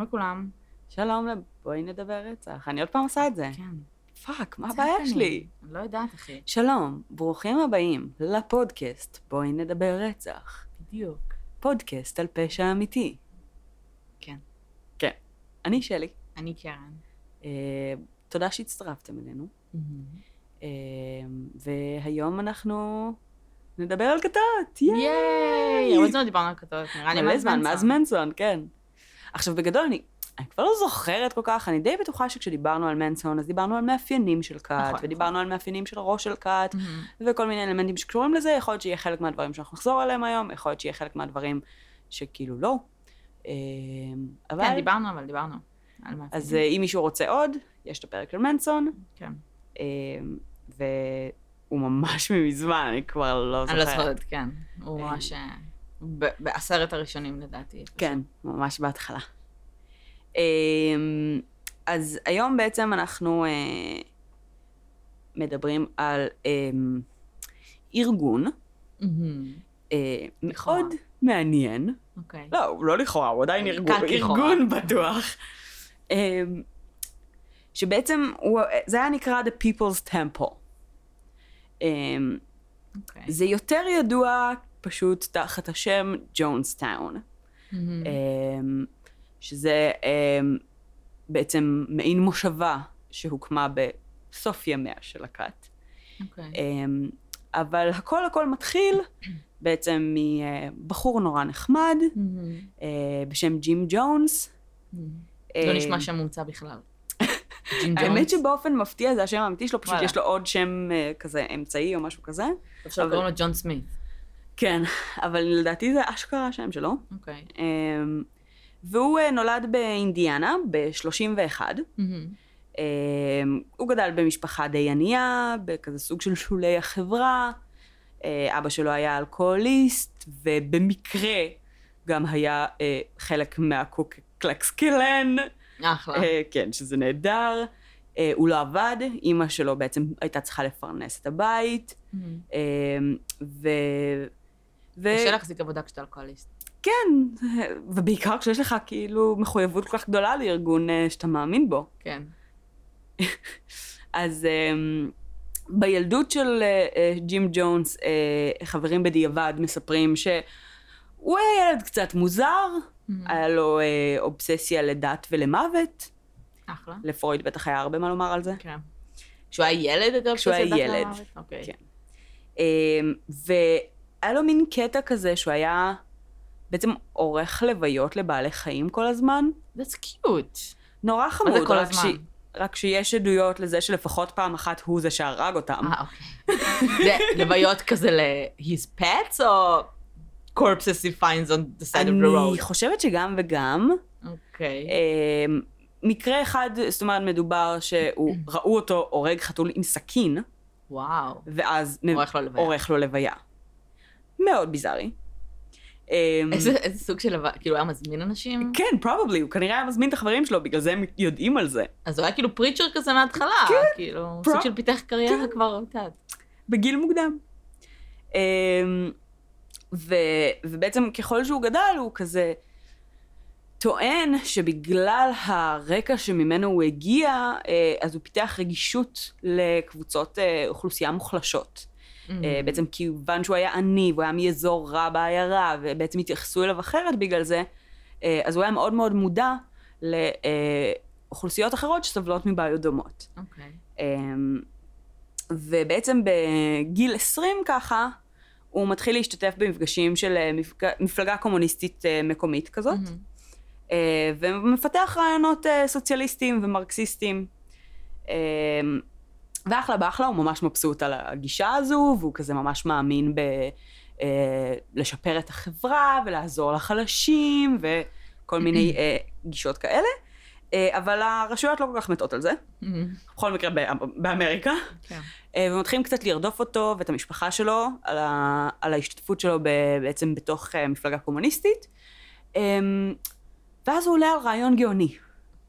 שלום לכולם. שלום, בואי נדבר רצח. אני עוד פעם עושה את זה. כן. fuck, מה הבעיה. שלי? אני לא יודעת, אחי. שלום, ברוכים הבאים לפודקאסט בואי נדבר רצח. בדיוק. פודקאסט על פשע אמיתי. כן. כן. אני שלי. אני קרן. אה, תודה שהצטרפתם אלינו. אה, והיום אנחנו נדבר על כתות. yay! הרבה זמן דיברנו על כתות, נראה לי מאז זמן, מנסון. מאז מנסון, כן. עכשיו, בגדול, אני, אני כבר לא זוכרת כל כך, אני די בטוחה שכשדיברנו על מנסון, אז דיברנו על מאפיינים של כת, נכון, ודיברנו על מאפיינים של ראש של כת, מהמם. וכל מיני אלמנטים שקשורים לזה, יכול להיות שיהיה חלק מהדברים שאנחנו נחזור עליהם היום, יכול להיות שיהיה חלק מהדברים שכאילו לא. אה, אבל, כן, דיברנו, אבל דיברנו. אז אה, אם מישהו רוצה עוד, יש את הפרק של מנסון, כן. אה, והוא ממש מזמן, אני כבר לא זוכרת. אני לא זוכרת, כן. הוא. ממש... בעשרת הראשונים לדעתי. כן, ממש בהתחלה. אמ, אז היום בעצם אנחנו אה, מדברים על אמ, ארגון מהמם. אה. מאוד מעניין. אוקיי. לא, הוא לא לכאורה, הוא עדיין ארגון, בטוח. אמ, שבעצם הוא, זה היה נקרא The People's Temple. אמ, אוקיי. זה יותר ידוע פשוט תחת השם ג'ונסטאון. מהמם. אמ, שזה אמ, בעצם מעין מושבה שהוקמה בסוף ימיה של הכת. אוקיי. אמ, אבל הכל הכל מתחיל בעצם מבחור נורא נחמד. אה, בשם ג'ים ג'ונס. אה, לא נשמע שם מומצא בכלל. האמת? שבאופן מפתיע זה השם האמיתי שלו, פשוט. יש לו עוד שם אה, כזה אמצעי או משהו כזה. עכשיו אבל- קוראים לו ג'ון סמית. כן, אבל לדעתי זה אשכרה השם שלו. אוקיי. אמ, והוא אה, נולד באינדיאנה ב-31. מהמם. אמ, הוא גדל במשפחה די ענייה, בכזה סוג של שולי החברה. אה, אבא שלו היה אלכוהוליסט, ובמקרה גם היה אה, חלק מהקוקקלקס קילן. אחלה. כן, שזה נהדר. הוא לא עבד, אימא שלו בעצם הייתה צריכה לפרנס את הבית. אמ, ו... ו... קשה להחזיק עבודה כשאתה אלכוהוליסט. כן, ובעיקר כשיש לך כאילו מחויבות כל כך גדולה לארגון אה, שאתה מאמין בו. כן. אז um, בילדות של uh, ג'ים ג'ונס, uh, חברים בדיעבד מספרים שהוא היה ילד קצת מוזר, היה לו uh, אובססיה לדת ולמוות, אחלה. לפרויד בטח היה הרבה מה לומר על זה. כן. כשהוא היה ילד כשהוא היה אובססיה דת ילד. למוות? אוקיי. כן. Um, והיה לו מין קטע כזה שהוא היה בעצם עורך לוויות לבעלי חיים כל הזמן. That's cute. נורא חמוד, מה זה כל רק הזמן? ש- רק שיש עדויות לזה שלפחות פעם אחת הוא זה שהרג אותם. אה, אוקיי. זה לוויות כזה ל-his pets או corpses he finds on the side of the אני road? חושבת שגם וגם. אוקיי. אמ, מקרה אחד, זאת אומרת, מדובר שהוא, ראו אותו הורג חתול עם סכין, וואו. ואז עורך לו לוויה. מאוד ביזארי. אמ, איזה איזה סוג של? כאילו, הוא היה מזמין אנשים? כן, probably, הוא כנראה היה מזמין את החברים שלו, בגלל זה הם יודעים על זה. אז הוא היה כאילו פריצ'ר כזה מההתחלה. כן. כאילו, פרו- סוג של פיתח קריירה כן. כבר, את יודעת. בגיל מוקדם. אמ, ו, ובעצם ככל שהוא גדל, הוא כזה טוען שבגלל הרקע שממנו הוא הגיע, אה, אז הוא פיתח רגישות לקבוצות אה, אוכלוסייה מוחלשות. Mm. אה, בעצם כיוון שהוא היה עני, והוא היה מאזור רע בעיירה, ובעצם התייחסו אליו אחרת בגלל זה, אה, אז הוא היה מאוד מאוד מודע לאוכלוסיות אחרות שסובלות מבעיות דומות. אוקיי. אמ, ובעצם בגיל 20 ככה, הוא מתחיל להשתתף במפגשים של אה, מפג... מפלגה קומוניסטית אה, מקומית כזאת. אה, ומפתח רעיונות אה, סוציאליסטיים ומרקסיסטיים. ואחלה באחלה, הוא ממש מבסוט על הגישה הזו, והוא כזה ממש מאמין ב... אה, לשפר את החברה ולעזור לחלשים וכל מיני אה, גישות כאלה. אה, אבל הרשויות לא כל כך מתות על זה. מהמם. בכל מקרה בא- באמריקה, כן. אה, ומתחילים קצת לרדוף אותו ואת המשפחה שלו על, ה, על ההשתתפות שלו ב, בעצם בתוך אה, מפלגה קומוניסטית. אה, ואז הוא עולה על רעיון גאוני.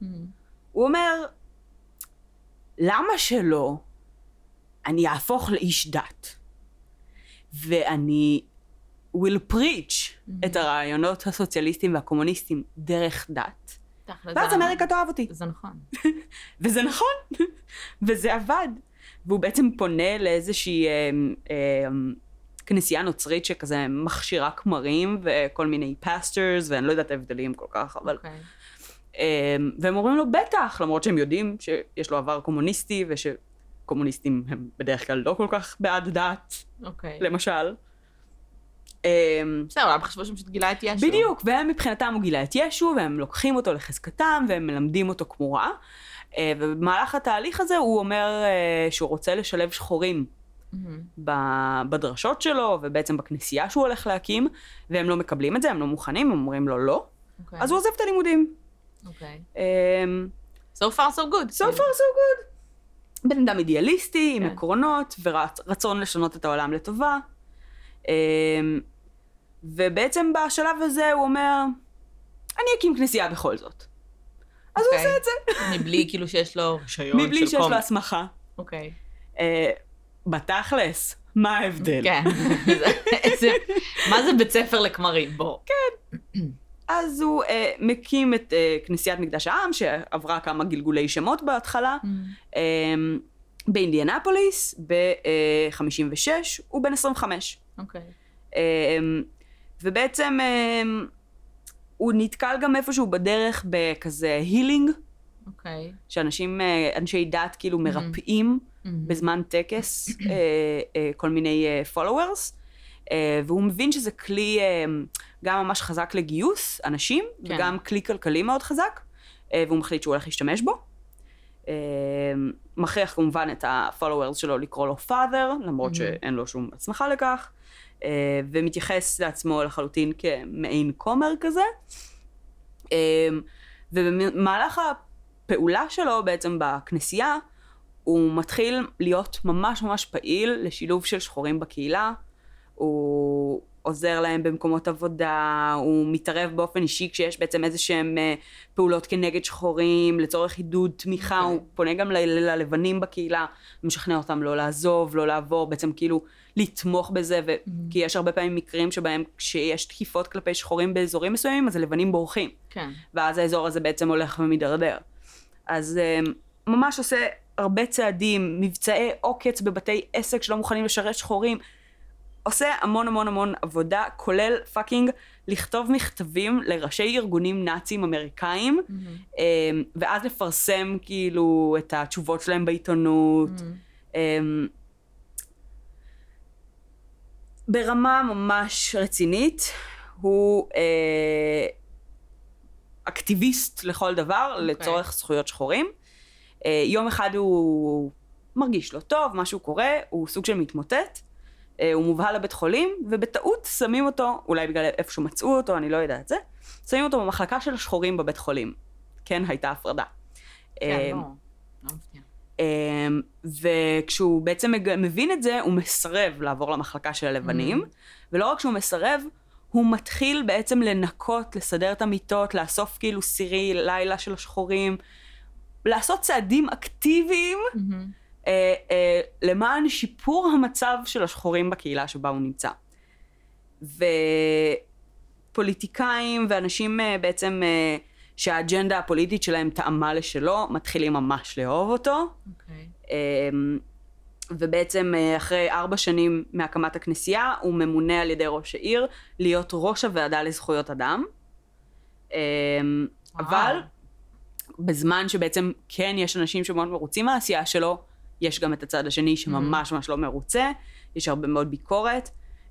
מהמם. הוא אומר, למה שלא אני אהפוך לאיש דת, ואני will preach את הרעיונות הסוציאליסטיים והקומוניסטיים דרך דת, ואז אמריקה תאהב אותי. זה נכון. וזה נכון, וזה עבד. והוא בעצם פונה לאיזושהי אה, אה, כנסייה נוצרית שכזה מכשירה כמרים וכל מיני פסטרס, ואני לא יודעת ההבדלים כל כך, אבל... אוקיי. אה, והם אומרים לו בטח, למרות שהם יודעים שיש לו עבר קומוניסטי, ושקומוניסטים הם בדרך כלל לא כל כך בעד דת, אוקיי. למשל. אה, בסדר, אולי הם חשבו שהם פשוט גילה את ישו. בדיוק, והם מבחינתם הוא גילה את ישו, והם לוקחים אותו לחזקתם, והם מלמדים אותו כמורה. אה, ובמהלך התהליך הזה הוא אומר אה, שהוא רוצה לשלב שחורים. ב- בדרשות שלו, ובעצם בכנסייה שהוא הולך להקים, והם לא מקבלים את זה, הם לא מוכנים, הם אומרים לו לא, אוקיי. אז הוא עוזב את הלימודים. אוקיי. אה, So far so good. so far so good. בן אדם אידיאליסטי, עם כן. עקרונות, ורצון לשנות את העולם לטובה. אה, ובעצם בשלב הזה הוא אומר, אני אקים כנסייה בכל זאת. אז הוא אוקיי. עושה את זה. מבלי כאילו שיש לו רישיון מבלי של שיש לו. הסמכה. אוקיי. אה, בתכלס, מה ההבדל? כן. מה זה בית ספר לכמרים? בוא. אז הוא אה, מקים את אה, כנסיית מקדש העם, שעברה כמה גלגולי שמות בהתחלה, אה, באינדיאנפוליס, ב-56, הוא בן 25. אוקיי. אה, ובעצם אה, הוא נתקל גם איפשהו בדרך בכזה הילינג, אוקיי. שאנשים, אה, אנשי דת כאילו מרפאים בזמן טקס אה, אה, כל מיני אה, followers, אה, והוא מבין שזה כלי אה, גם ממש חזק לגיוס אנשים, כן. וגם כלי כלכלי מאוד חזק, אה, והוא מחליט שהוא הולך להשתמש בו. אה, מכריח כמובן את ה-followers שלו לקרוא לו father, למרות Mhm. שאין לו שום הסמכה לכך, אה, ומתייחס לעצמו לחלוטין כמעין כומר כזה. ובמהלך הפעולה שלו בעצם בכנסייה, הוא מתחיל להיות ממש ממש פעיל לשילוב של שחורים בקהילה. הוא עוזר להם במקומות עבודה, הוא מתערב באופן אישי כשיש בעצם איזה שהם אה, פעולות כנגד שחורים, לצורך עידוד תמיכה, אוקיי. הוא פונה גם ללבנים בקהילה, משכנע אותם לא לעזוב, לא לעבור, בעצם כאילו לתמוך בזה, ו- כי יש הרבה פעמים מקרים שבהם כשיש תקיפות כלפי שחורים באזורים מסוימים, אז הלבנים בורחים. כן. ואז האזור הזה בעצם הולך ומידרדר. אז אה, ממש עושה הרבה צעדים, מבצעי עוקץ בבתי עסק שלא מוכנים לשרת שחורים. עושה המון המון המון עבודה, כולל fucking לכתוב מכתבים לראשי ארגונים נאצים אמריקאים, אה, ואז לפרסם כאילו את התשובות שלהם בעיתונות. אה, ברמה ממש רצינית, הוא אה, אקטיביסט לכל דבר, okay. לצורך זכויות שחורים. אה, יום אחד הוא מרגיש לא טוב, משהו קורה, הוא סוג של מתמוטט, הוא מובהל לבית חולים, ובטעות שמים אותו, אולי בגלל איפה שמצאו אותו, אני לא יודעת זה, שמים אותו במחלקה של השחורים בבית חולים. כן, הייתה הפרדה. כן, אה, לא. אמ, וכשהוא בעצם מבין את זה, הוא מסרב לעבור למחלקה של הלבנים, ולא רק שהוא מסרב, הוא מתחיל בעצם לנקות, לסדר את המיטות, לאסוף כאילו סירי לילה של השחורים, לעשות צעדים אקטיביים מהמם. אה, אה, למען שיפור המצב של השחורים בקהילה שבה הוא נמצא. ופוליטיקאים ואנשים אה, בעצם אה, שהאג'נדה הפוליטית שלהם טעמה לשלו, מתחילים ממש לאהוב אותו. אוקיי. אמ, ובעצם אה, אחרי ארבע שנים מהקמת הכנסייה, הוא ממונה על ידי ראש העיר להיות ראש הוועדה לזכויות אדם. אמ, וואו. אבל בזמן שבעצם כן יש אנשים שמאוד מרוצים מהעשייה שלו, יש גם את הצד השני שממש ממש לא מרוצה, יש הרבה מאוד ביקורת.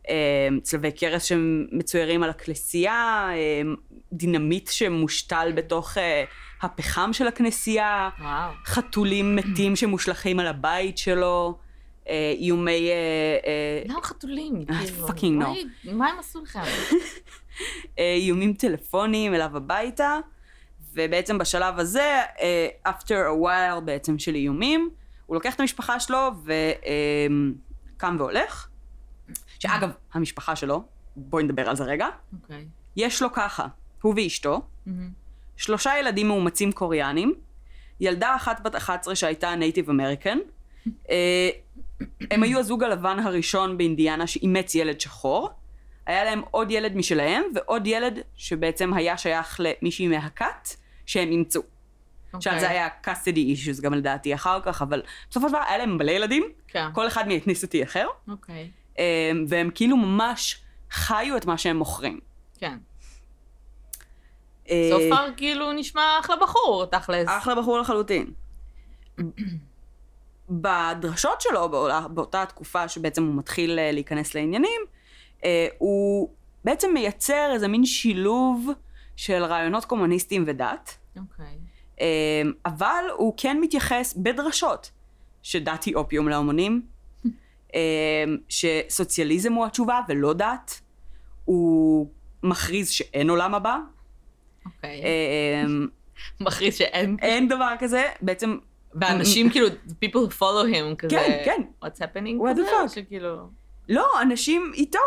אמ, צלבי קרס שמצוירים על הכנסייה, אמ, דינמיט שמושתל בתוך אה, הפחם של הכנסייה, וואו. חתולים מתים שמושלכים על הבית שלו, אה, איומי... אה, אה, למה חתולים? אה, כאילו, fucking no. וואי, מה הם עשו לך? אה, איומים טלפוניים אליו הביתה, ובעצם בשלב הזה, אה, after a while בעצם של איומים, הוא לוקח את המשפחה שלו וקם והולך. שאגב, המשפחה שלו, בואי נדבר על זה רגע, אוקיי. יש לו ככה, הוא ואשתו, מהמם. שלושה ילדים מאומצים קוריאנים, ילדה אחת בת 11 שהייתה Native American, אה, הם היו הזוג הלבן הראשון באינדיאנה שאימץ ילד שחור, היה להם עוד ילד משלהם ועוד ילד שבעצם היה שייך למישהי מהכת, שהם אימצו. אוקיי. זה היה custody issues גם לדעתי אחר כך, אבל בסופו של דבר היה להם מלא ילדים, כן. כל אחד מאתניסיטי אחר, אוקיי. אה, והם כאילו ממש חיו את מה שהם מוכרים. כן. אה, סופר כאילו נשמע אחלה בחור, תכלס. אחלה בחור לחלוטין. בדרשות שלו, באותה, באותה תקופה שבעצם הוא מתחיל אה, להיכנס לעניינים, אה, הוא בעצם מייצר איזה מין שילוב של רעיונות קומוניסטיים ודת, אוקיי. אה, אבל הוא כן מתייחס בדרשות שדת היא אופיום להמונים, אה, שסוציאליזם הוא התשובה ולא דת, הוא מכריז שאין עולם הבא, אוקיי. אה, מכריז שאין... אין דבר כזה, בעצם ואנשים כאילו, people follow him, כזה... כן, כן. What's happening What the fuck? שכאילו... לא, אנשים איתו.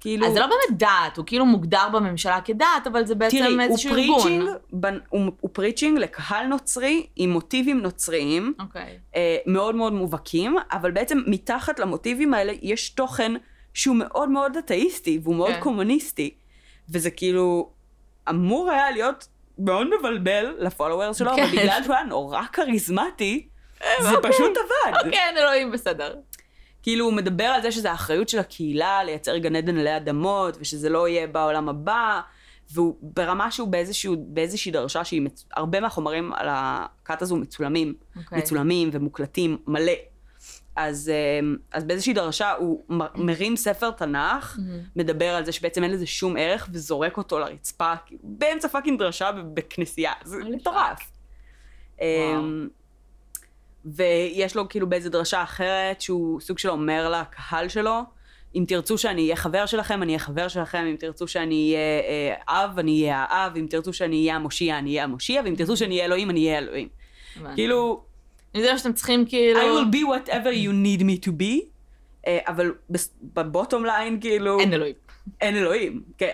כאילו... אז זה לא באמת דת, הוא כאילו מוגדר בממשלה כדת, אבל זה בעצם תראי, הוא איזשהו preaching, ארגון. בנ- הוא, הוא preaching לקהל נוצרי עם מוטיבים נוצריים אוקיי. אה, מאוד מאוד מובהקים, אבל בעצם מתחת למוטיבים האלה יש תוכן שהוא מאוד מאוד אתאיסטי והוא מאוד כן. קומוניסטי. וזה כאילו אמור היה להיות מאוד מבלבל לפולוורס שלו, כן. אבל בגלל שהוא היה נורא כריזמטי, זה אוקיי. פשוט עבד. כן, אלוהים, בסדר. כאילו הוא מדבר על זה שזה האחריות של הקהילה לייצר גן עדן עלי אדמות, ושזה לא יהיה בעולם הבא, והוא ברמה שהוא באיזשהו, באיזושהי דרשה שהיא, מצ... הרבה מהחומרים על הכת הזו מצולמים, אוקיי. מצולמים ומוקלטים מלא. אז, אמ, אז באיזושהי דרשה הוא מרים ספר תנ"ך, מדבר על זה שבעצם אין לזה שום ערך, וזורק אותו לרצפה, כאילו, באמצע fucking דרשה בכנסייה, זה wholly מטורף. ויש לו כאילו באיזה דרשה אחרת, שהוא סוג של אומר לקהל שלו, אם תרצו שאני אהיה חבר שלכם, אני אהיה חבר שלכם, אם תרצו שאני אהיה אה, אב, אני אהיה האב, אם תרצו שאני אהיה המושיע, אני אהיה המושיע, ואם תרצו שאני אהיה אלוהים, אני אהיה אלוהים. כאילו, זה מה שאתם צריכים, כאילו... I will be whatever you need me to be, אה, אבל ב bottom line, כאילו, אין אלוהים. אין אלוהים, כן.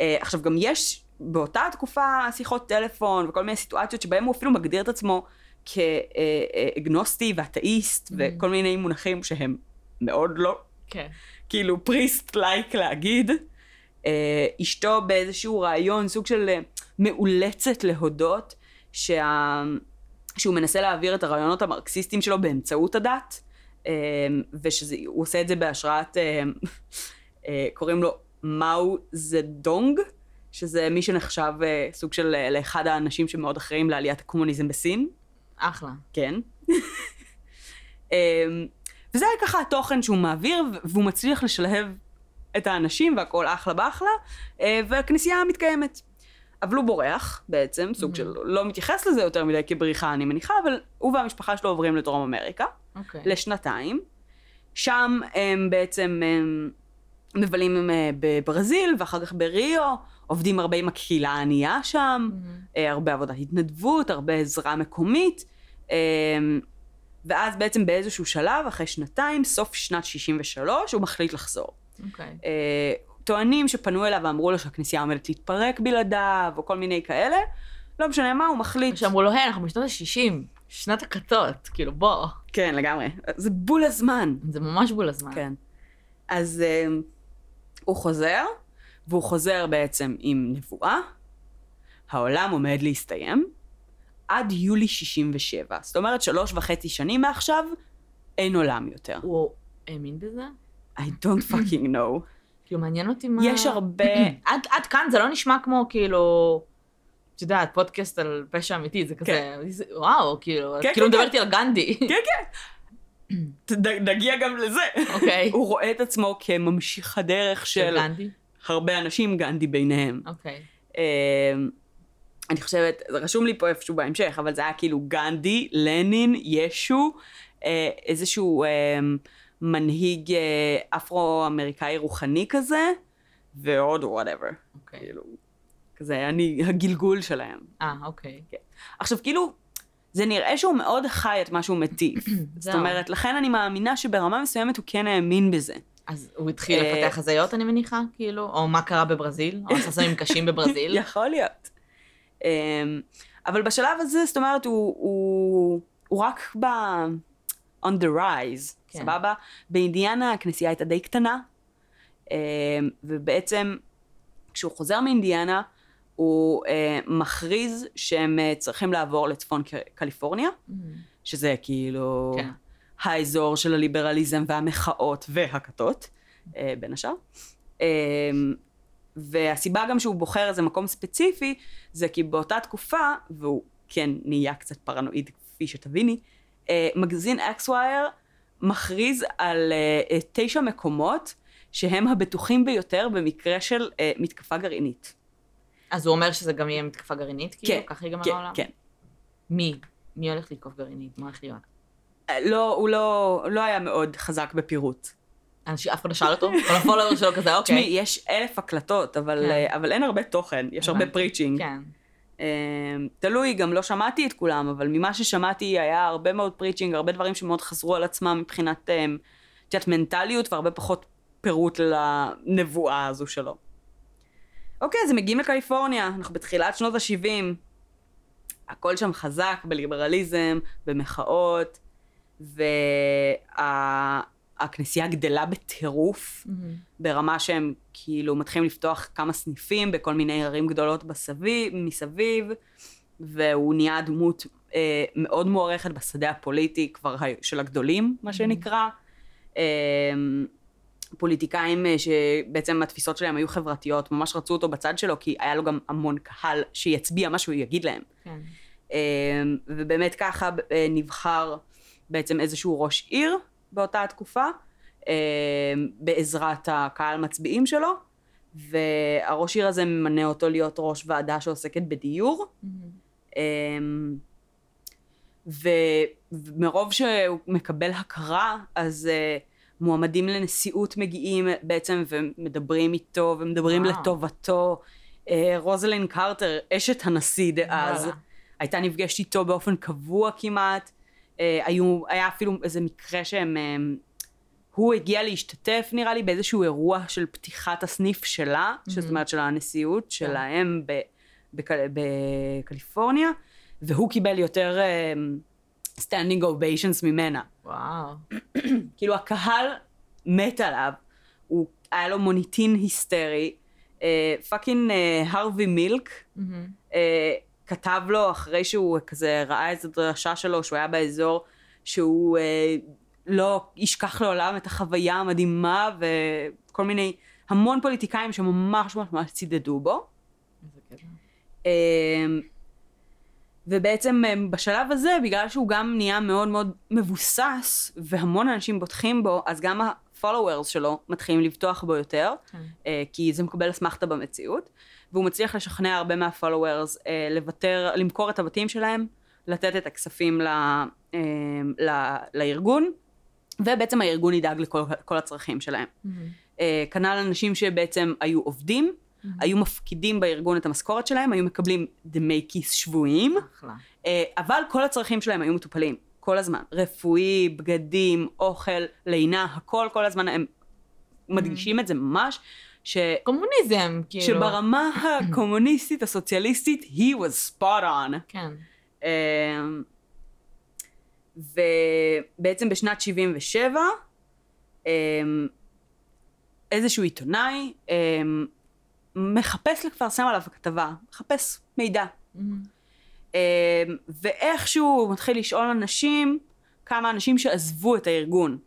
אה, עכשיו, גם יש באותה תקופה שיחות טלפון וכל מיני סיטואציות שבהם הוא אפילו מגדיר את עצמו כאגנוסטי ואתאיסט, וכל מיני מונחים שהם מאוד לא, כן. כאילו priest like להגיד. אה, אשתו באיזשהו ריאיון, סוג של אה, מאולצת להודות שה... שהוא מנסה להעביר את הרעיונות המרקסיסטיים שלו באמצעות הדת, אה, ושהוא עושה את זה בהשראת, אה, אה, קוראים לו מאו זדונג, שזה מי שנחשב אה, סוג של אה, לאחד האנשים שמאוד אחראים לעליית הקומוניזם בסין. אחלה. כן. אמ, וזה היה ככה התוכן שהוא מעביר, והוא מצליח לשלהב את האנשים, והכל אחלה באחלה, אה, והכנסייה מתקיימת. אבל הוא בורח, בעצם, סוג של, לא מתייחס לזה יותר מדי כבריחה, אני מניחה, אבל הוא והמשפחה שלו עוברים לדרום אמריקה, אוקיי. לשנתיים. שם הם בעצם הם מבלים אה, בברזיל, ואחר כך בריו, עובדים הרבה עם הקהילה הענייה שם, אה, הרבה עבודת התנדבות, הרבה עזרה מקומית, אה, ואז בעצם באיזשהו שלב, אחרי שנתיים, סוף שנת 63, הוא מחליט לחזור. אוקיי. אה, טוענים שפנו אליו ואמרו לו שהכנסייה עומדת להתפרק בלעדיו, או כל מיני כאלה, לא משנה מה, הוא מחליט. שאמרו לו, היי, אנחנו בשנות ה-60, שנת הכתות, כאילו, בוא. כן, לגמרי. זה בול הזמן. זה ממש בול הזמן. כן. אז אה, הוא חוזר, והוא חוזר בעצם עם נבואה, העולם עומד להסתיים, עד יולי 67. זאת אומרת, שלוש וחצי שנים מעכשיו, אין עולם יותר. הוא האמין בזה? I don't fucking know. כאילו, מעניין אותי מה... יש הרבה... עד, עד כאן זה לא נשמע כמו, כאילו... את יודעת, פודקאסט על פשע אמיתי, זה כזה, זה- וואו, כאילו, את כן, כאילו כן, מדברת איתי על גנדי. כן, כן. נגיע גם לזה. אוקיי. הוא רואה את עצמו כממשיך הדרך של גנדי? הרבה אנשים, גנדי ביניהם. אוקיי. אה, אני חושבת, זה רשום לי פה איפשהו בהמשך, אבל זה היה כאילו גנדי, לנין, ישו, אה, איזשהו אה, מנהיג אה, אפרו-אמריקאי רוחני כזה, ועוד whatever. אוקיי. כאילו, כזה, אני הגלגול שלהם. אה, אוקיי. עכשיו, כאילו, זה נראה שהוא מאוד חי את מה שהוא מטיף. זאת. אומרת, לכן אני מאמינה שברמה מסוימת הוא כן האמין בזה. אז הוא התחיל אה, לפתח הזיות, אני מניחה, כאילו? או מה קרה בברזיל? או עשה סמים קשים בברזיל? יכול להיות. אמ, אבל בשלב הזה, זאת אומרת, הוא, הוא, הוא רק ב... on the rise, כן. סבבה? באינדיאנה הכנסייה הייתה די קטנה, אמ, ובעצם כשהוא חוזר מאינדיאנה, הוא אה, מכריז שהם אה, צריכים לעבור לצפון קליפורניה, שזה כאילו כן. האזור של הליברליזם והמחאות והכתות, אה, בין השאר. אה, והסיבה גם שהוא בוחר איזה מקום ספציפי, זה כי באותה תקופה, והוא כן נהיה קצת פרנואיד כפי שתביני, אה, מגזין Esquire מכריז על תשע מקומות שהם הבטוחים ביותר במקרה של מתקפה גרעינית. אז הוא אומר שזה גם יהיה מתקפה גרעינית, כאילו? כן, ככה ייגמר כן, העולם? כן. מי? מי הולך לתקוף גרעינית? מה הולך להיות? לא, הוא לא, לא היה מאוד חזק בפירוט. אנשים, אף אחד לא שאל אותו? כל ה followers שלו כזה, אוקיי. תשמעי, יש אלף הקלטות, אבל, כן. אה, אבל אין הרבה תוכן, יש הרבה. preaching. כן. אה, תלוי, גם לא שמעתי את כולם, אבל ממה ששמעתי היה הרבה מאוד preaching, הרבה דברים שמאוד חזרו על עצמם מבחינת, אה, את יודעת, מנטליות והרבה פחות פירוט לנבואה הזו שלו. אוקיי, אז הם מגיעים לקליפורניה, אנחנו בתחילת שנות ה-70. הכל שם חזק בליברליזם, במחאות, והכנסייה גדלה בטירוף. ברמה שהם כאילו מתחילים לפתוח כמה סניפים בכל מיני ערים גדולות בסביב, מסביב, והוא נהיה דמות אה, מאוד מוערכת בשדה הפוליטי כבר של הגדולים, מה שנקרא. אה, פוליטיקאים אה, שבעצם התפיסות שלהם היו חברתיות, ממש רצו אותו בצד שלו, כי היה לו גם המון קהל שיצביע מה שהוא יגיד להם. כן. אה, ובאמת ככה אה, נבחר בעצם איזשהו ראש עיר באותה התקופה, אה, בעזרת הקהל מצביעים שלו, והראש עיר הזה ממנה אותו להיות ראש ועדה שעוסקת בדיור. אה, ו- ומרוב שהוא מקבל הכרה, אז uh, מועמדים לנשיאות מגיעים בעצם ומדברים איתו ומדברים וואו. לטובתו. Uh, רוזלין קרטר, אשת הנשיא דאז, וואלה. הייתה נפגשת איתו באופן קבוע כמעט. Uh, היו, היה אפילו איזה מקרה שהם... um, הוא הגיע להשתתף נראה לי באיזשהו אירוע של פתיחת הסניף שלה, זאת אומרת של הנשיאות שלהם ב- בקל- בקליפורניה, והוא קיבל יותר um, standing ovations ממנה. וואו. כאילו הקהל מת עליו, הוא, היה לו מוניטין היסטרי, fucking הרווי מילק אה, כתב לו אחרי שהוא כזה ראה איזו דרשה שלו שהוא היה באזור שהוא אה, לא ישכח לעולם את החוויה המדהימה וכל מיני המון פוליטיקאים שממש ממש ממש צידדו בו. אמ, ובעצם אמ, בשלב הזה, בגלל שהוא גם נהיה מאוד מאוד מבוסס, והמון אנשים בוטחים בו, אז גם ה-followers שלו מתחילים לבטוח בו יותר, כן. אה, כי זה מקבל אסמכתה במציאות, והוא מצליח לשכנע הרבה מה-followers אה, לוותר, למכור את הבתים שלהם, לתת את הכספים ל, אמ, ל, לארגון, ובעצם הארגון ידאג לכל כל הצרכים שלהם. אה, כנ"ל אנשים שבעצם היו עובדים, היו מפקידים בארגון את המשכורת שלהם, היו מקבלים דמי כיס שבועיים, אחלה. אה, אבל כל הצרכים שלהם היו מטופלים, כל הזמן. רפואי, בגדים, אוכל, לינה, הכל, כל הזמן הם מדגישים את זה ממש, ש... קומוניזם, כאילו. שברמה הקומוניסטית, הסוציאליסטית, he was spot on. כן. אמ, ובעצם בשנת 77, אמ, איזשהו עיתונאי אמ, מחפש לפרסם עליו כתבה, מחפש מידע. אמ, ואיכשהו הוא מתחיל לשאול אנשים, כמה אנשים שעזבו את הארגון,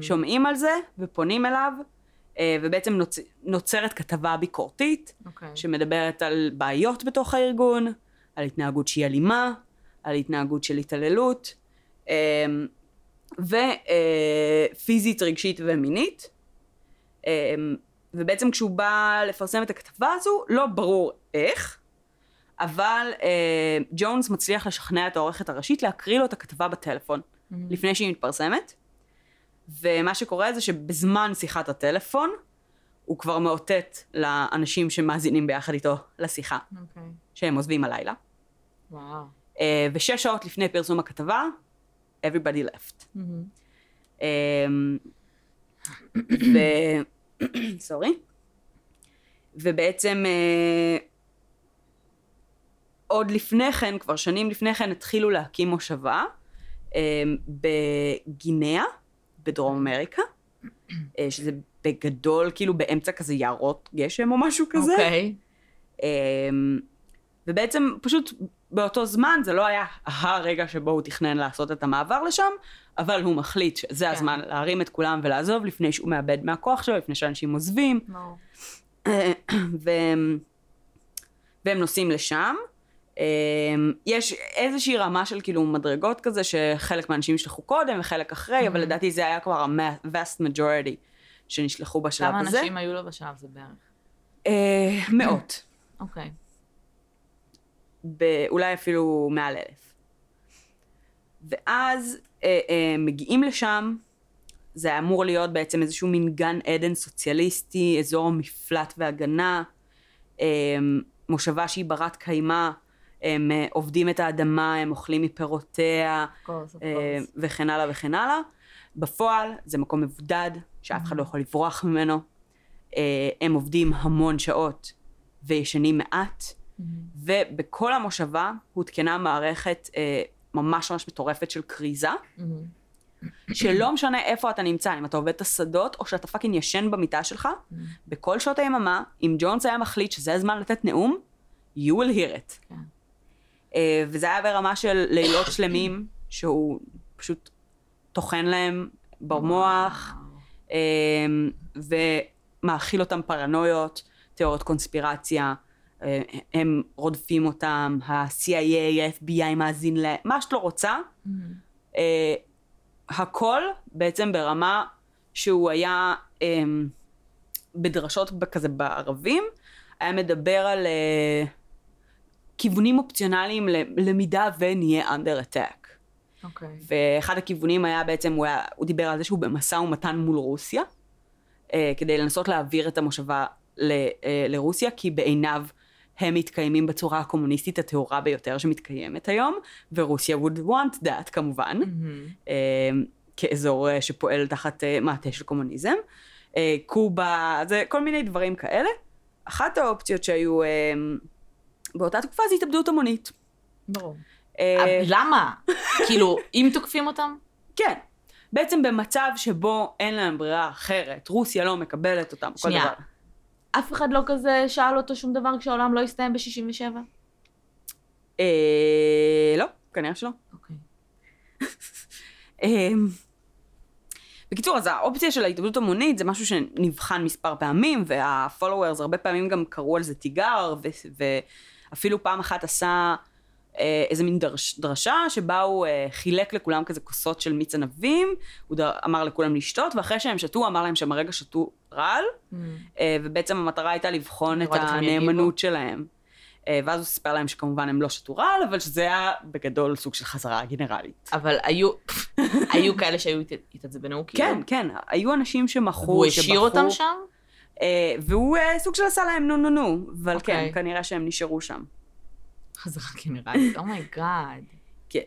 שומעים על זה ופונים אליו, ובעצם נוצ... נוצרת כתבה ביקורתית, אוקיי. שמדברת על בעיות בתוך הארגון, על התנהגות שהיא אלימה, על התנהגות של התעללות, ופיזית, רגשית ומינית. ובעצם כשהוא בא לפרסם את הכתבה הזו, לא ברור איך, אבל אה, ג'ונס מצליח לשכנע את העורכת הראשית להקריא לו את הכתבה בטלפון, לפני שהיא מתפרסמת. ומה שקורה זה שבזמן שיחת הטלפון, הוא כבר מאותת לאנשים שמאזינים ביחד איתו לשיחה, אוקיי. שהם עוזבים הלילה. וואו. אה, ושש שעות לפני פרסום הכתבה, everybody left. אמ, ו... סורי. ובעצם אה, עוד לפני כן, כבר שנים לפני כן, התחילו להקים מושבה אה, בגינאה, בדרום אמריקה, אה, שזה בגדול, כאילו באמצע כזה יערות גשם או משהו כזה. אוקיי. אמ, ובעצם פשוט באותו זמן זה לא היה הרגע שבו הוא תכנן לעשות את המעבר לשם, אבל הוא מחליט שזה כן. הזמן להרים את כולם ולעזוב לפני שהוא מאבד מהכוח שלו, לפני שאנשים עוזבים. והם, והם נוסעים לשם. אמ, יש איזושהי רמה של כאילו מדרגות כזה שחלק מהאנשים נשלחו קודם וחלק אחרי, אבל. לדעתי זה היה כבר ה-vast majority שנשלחו בשלב כמה הזה. אנשים היו לו בשלב הזה בערך? אה, מאות. אוקיי. אולי אפילו מעל אלף. ואז אה, אה, מגיעים לשם, זה אמור להיות בעצם איזשהו מין גן עדן סוציאליסטי, אזור המפלט והגנה, אה, מושבה שהיא ברת קיימא, הם אה, עובדים את האדמה, הם אוכלים מפירותיה, Of course, of אה, course. וכן הלאה וכן הלאה. בפועל זה מקום מבודד, שאף אחד לא יכול לברוח ממנו. אה, הם עובדים המון שעות וישנים מעט. ובכל המושבה הותקנה מערכת ממש ממש מטורפת של כריזה, מהמם. שלא משנה איפה אתה נמצא, אם אתה עובד את השדות או שאתה fucking ישן במיטה שלך, בכל שעות היממה, אם ג'ונס היה מחליט שזה הזמן לתת נאום, you will hear it. אה, וזה היה ברמה של לילות שלמים, שהוא פשוט טוחן להם במוח, אה, ומאכיל אותם פרנויות, תיאוריות קונספירציה, אה, הם רודפים אותם, ה-CIA, ה-FBI מאזין להם, מה שאת לא רוצה, הכל בעצם ברמה שהוא היה בדרשות כזה בערבים, היה מדבר על כיוונים אופציונליים למידה ונהיה under attack. אוקיי. ואחד הכיוונים היה בעצם, הוא, היה, הוא דיבר על זה שהוא במשא ומתן מול רוסיה, אה, כדי לנסות להעביר את המושבה ל, אה, לרוסיה, כי בעיניו הם מתקיימים בצורה הקומוניסטית הטהורה ביותר שמתקיימת היום, ורוסיה would want that כמובן, מהמם. אה, כאזור אה, שפועל תחת אה, מעטה של קומוניזם. אה, קובה, זה כל מיני דברים כאלה. אחת האופציות שהיו אה, באותה תקופה זה התאבדות המונית. ברור. אה, אה, למה? כאילו, אם תוקפים אותם? כן. בעצם במצב שבו אין להם ברירה אחרת, רוסיה לא מקבלת אותם, כל שנייה. דבר. אף אחד לא כזה שאל אותו שום דבר כשהעולם לא הסתיים ב-67? אה, לא, כנראה שלא. אוקיי. אה, בקיצור, אז האופציה של ההתאבדות המונית זה משהו שנבחן מספר פעמים, והפולוורס הרבה פעמים גם קראו על זה תיגר, ו- ואפילו פעם אחת עשה אה, איזה מין דרש, דרשה שבה הוא אה, חילק לכולם כזה כוסות של מיץ ענבים, הוא דר, אמר לכולם לשתות, ואחרי שהם שתו, הוא אמר להם שהם הרגע שתו רעל, מהמם. אה, ובעצם המטרה הייתה לבחון את. הנאמנות שלהם. אה, ואז הוא סיפר להם שכמובן הם לא שתו רעל, אבל שזה היה בגדול סוג של חזרה גנרלית. אבל היו, היו כאלה שהיו הת- התעצבנו כאילו? כן, כן, היו אנשים שמחו, שבחו. השאיר אותם שם? אה, והוא אה, סוג של עשה להם נו נו נו, אבל כן, אוקיי. כנראה שהם נשארו שם. חזרה גנרלית, oh my God. כן.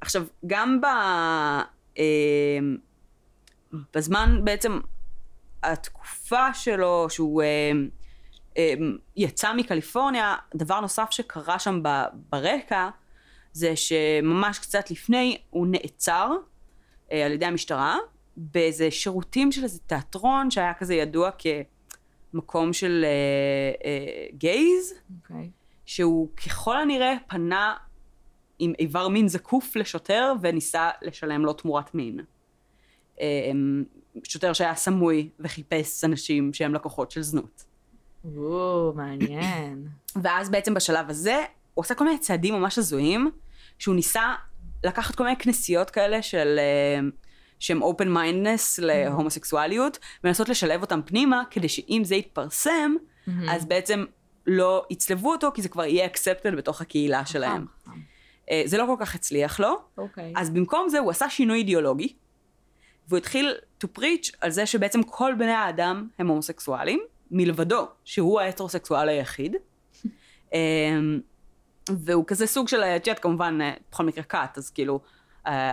עכשיו, גם ב... אה, בזמן בעצם, התקופה שלו, שהוא אה, אה, יצא מקליפורניה, דבר נוסף שקרה שם ברקע, זה שממש קצת לפני הוא נעצר אה, על ידי המשטרה, באיזה שירותים של איזה תיאטרון שהיה כזה ידוע כמקום של אה, אה, גייז. אוקיי. שהוא ככל הנראה פנה עם איבר מין זקוף לשוטר וניסה לשלם לו תמורת מין. אמ, שוטר שהיה סמוי וחיפש אנשים שהם לקוחות של זנות. או, מעניין. ואז בעצם בשלב הזה הוא עושה כל מיני צעדים ממש הזויים, שהוא ניסה לקחת כל מיני כנסיות כאלה של... אמ, שהם open mindness להומוסקסואליות, ולנסות לשלב אותם פנימה, כדי שאם זה יתפרסם, אז בעצם לא יצלבו אותו, כי זה כבר יהיה accepted בתוך הקהילה שלהם. חכם, חכם. אה, זה לא כל כך הצליח לו, אוקיי. אז במקום זה הוא עשה שינוי אידיאולוגי, והוא התחיל to preach על זה שבעצם כל בני האדם הם הומוסקסואלים, מלבדו, שהוא ההטרוסקסואל היחיד. אה, והוא כזה סוג של, את יודעת, כמובן, אה, בכל מקרה כת, אז כאילו, אה,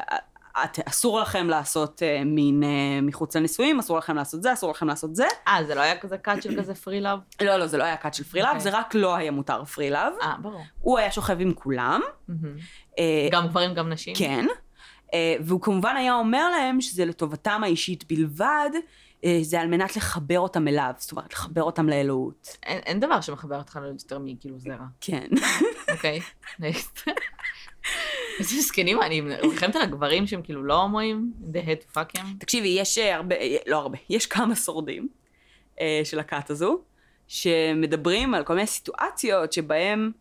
את, אסור לכם לעשות אה, מין אה, מחוץ לנישואים, אסור לכם לעשות זה, אסור לכם לעשות זה. אה, זה לא היה כזה cult של כזה free love? לא, לא, זה לא היה כת של free love, אוקיי. זה רק לא היה מותר free love. אה, ברור. הוא היה שוכב עם כולם. מהמם. אה, גם גברים, גם נשים? כן. אה, והוא כמובן היה אומר להם שזה לטובתם האישית בלבד, זה על מנת לחבר אותם אליו, זאת אומרת, לחבר אותם לאלוהות. אין, אין דבר שמחבר אותך ליותר מכאילו זרע. כן. אוקיי, נקסט. איזה מסכנים אני מרחמת על הגברים שהם כאילו לא הומואים, they had to fuck him. תקשיבי, יש אה, הרבה, אה, לא הרבה, יש כמה שורדים אה, של הכת הזו, שמדברים על כל מיני סיטואציות שבהם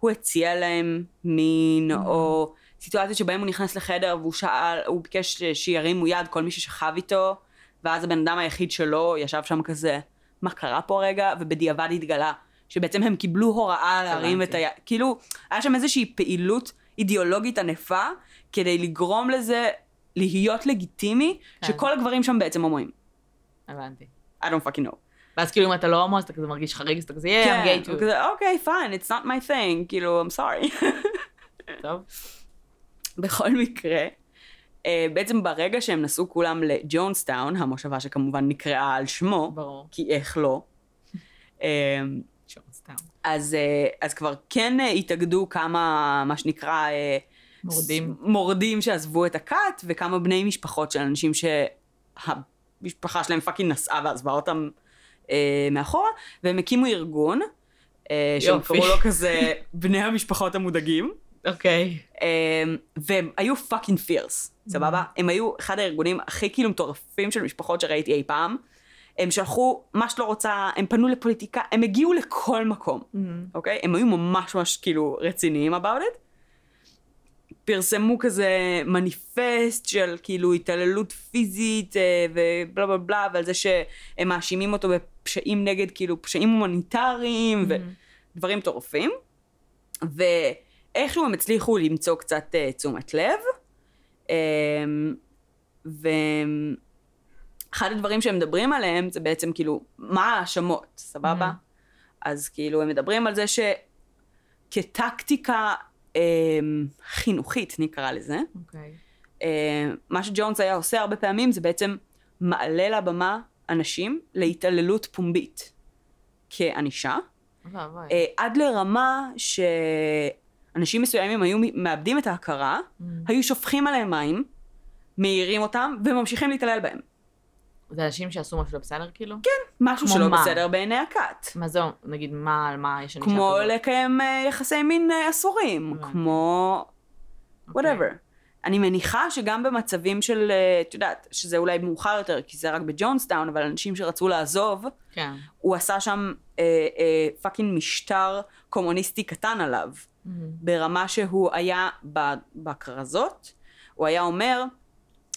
הוא הציע להם מין, או סיטואציות שבהם הוא נכנס לחדר והוא שאל, הוא ביקש שירימו יד כל מי ששכב איתו, ואז הבן אדם היחיד שלו ישב שם כזה, מה קרה פה רגע? ובדיעבד התגלה שבעצם הם קיבלו הוראה להרים את היד, כאילו, היה שם איזושהי פעילות אידיאולוגית ענפה, כדי לגרום לזה להיות לגיטימי, כן. שכל הגברים שם בעצם הומואים. הבנתי. I don't fucking know. ואז כאילו אם אתה לא הומו אז אתה כזה מרגיש חריג, אז אתה כזה, yeah, I'm gay הוא too. כזה, אוקיי, fine, it's not my thing, כאילו, I'm sorry. טוב. בכל מקרה, אה, בעצם ברגע שהם נסעו כולם לג'ונסטאון, המושבה שכמובן נקראה על שמו, ברור. כי איך לא, סתם. אז, אה, אז כבר כן אה, התאגדו כמה, מה שנקרא, אה, מורדים. מורדים שעזבו את הכת, וכמה בני משפחות של אנשים שהמשפחה שלהם fucking נסעה ועזבה אותם אה, מאחורה, והם הקימו ארגון, אה, שהם. קראו לו כזה בני המשפחות המודאגים. אוקיי. אמ, והם היו fucking fierce, סבבה? הם היו אחד הארגונים הכי כאילו מטורפים של משפחות שראיתי אי פעם. הם שלחו מה שלא רוצה, הם פנו לפוליטיקה, הם הגיעו לכל מקום, אוקיי? הם היו ממש ממש כאילו רציניים about it. פרסמו כזה מניפסט של כאילו התעללות פיזית אה, ובלה בלה בלה, ועל זה שהם מאשימים אותו בפשעים נגד כאילו פשעים הומניטריים ודברים מטורפים. ואיכשהו הם הצליחו למצוא קצת uh, תשומת לב. Um, ואחד הדברים שהם מדברים עליהם זה בעצם כאילו, מה ההאשמות, סבבה? אז כאילו הם מדברים על זה שכטקטיקה um, חינוכית נקרא לזה, אוקיי. uh, מה שג'ונס היה עושה הרבה פעמים זה בעצם מעלה לבמה אנשים להתעללות פומבית כענישה. ואבוי. אה, עד לרמה שאנשים מסוימים היו מאבדים את ההכרה, Mm. היו שופכים עליהם מים, מעירים אותם, וממשיכים להתעלל בהם. זה אנשים שעשו משהו לא בסדר כאילו? משהו כמו שלא מה? בסדר בעיני הכת. מה זה, נגיד, מה, על מה יש ענישה כמו כזאת? לקיים אה, יחסי מין אה, אסורים, הבנתי. כמו אוקיי. whatever. אני מניחה שגם במצבים של, אה, את יודעת, שזה אולי מאוחר יותר, כי זה רק בג'ונסטאון, אבל אנשים שרצו לעזוב, כן. הוא עשה שם אה, אה, fucking משטר קומוניסטי קטן עליו. Mm-hmm. ברמה שהוא היה בכריזות, הוא היה אומר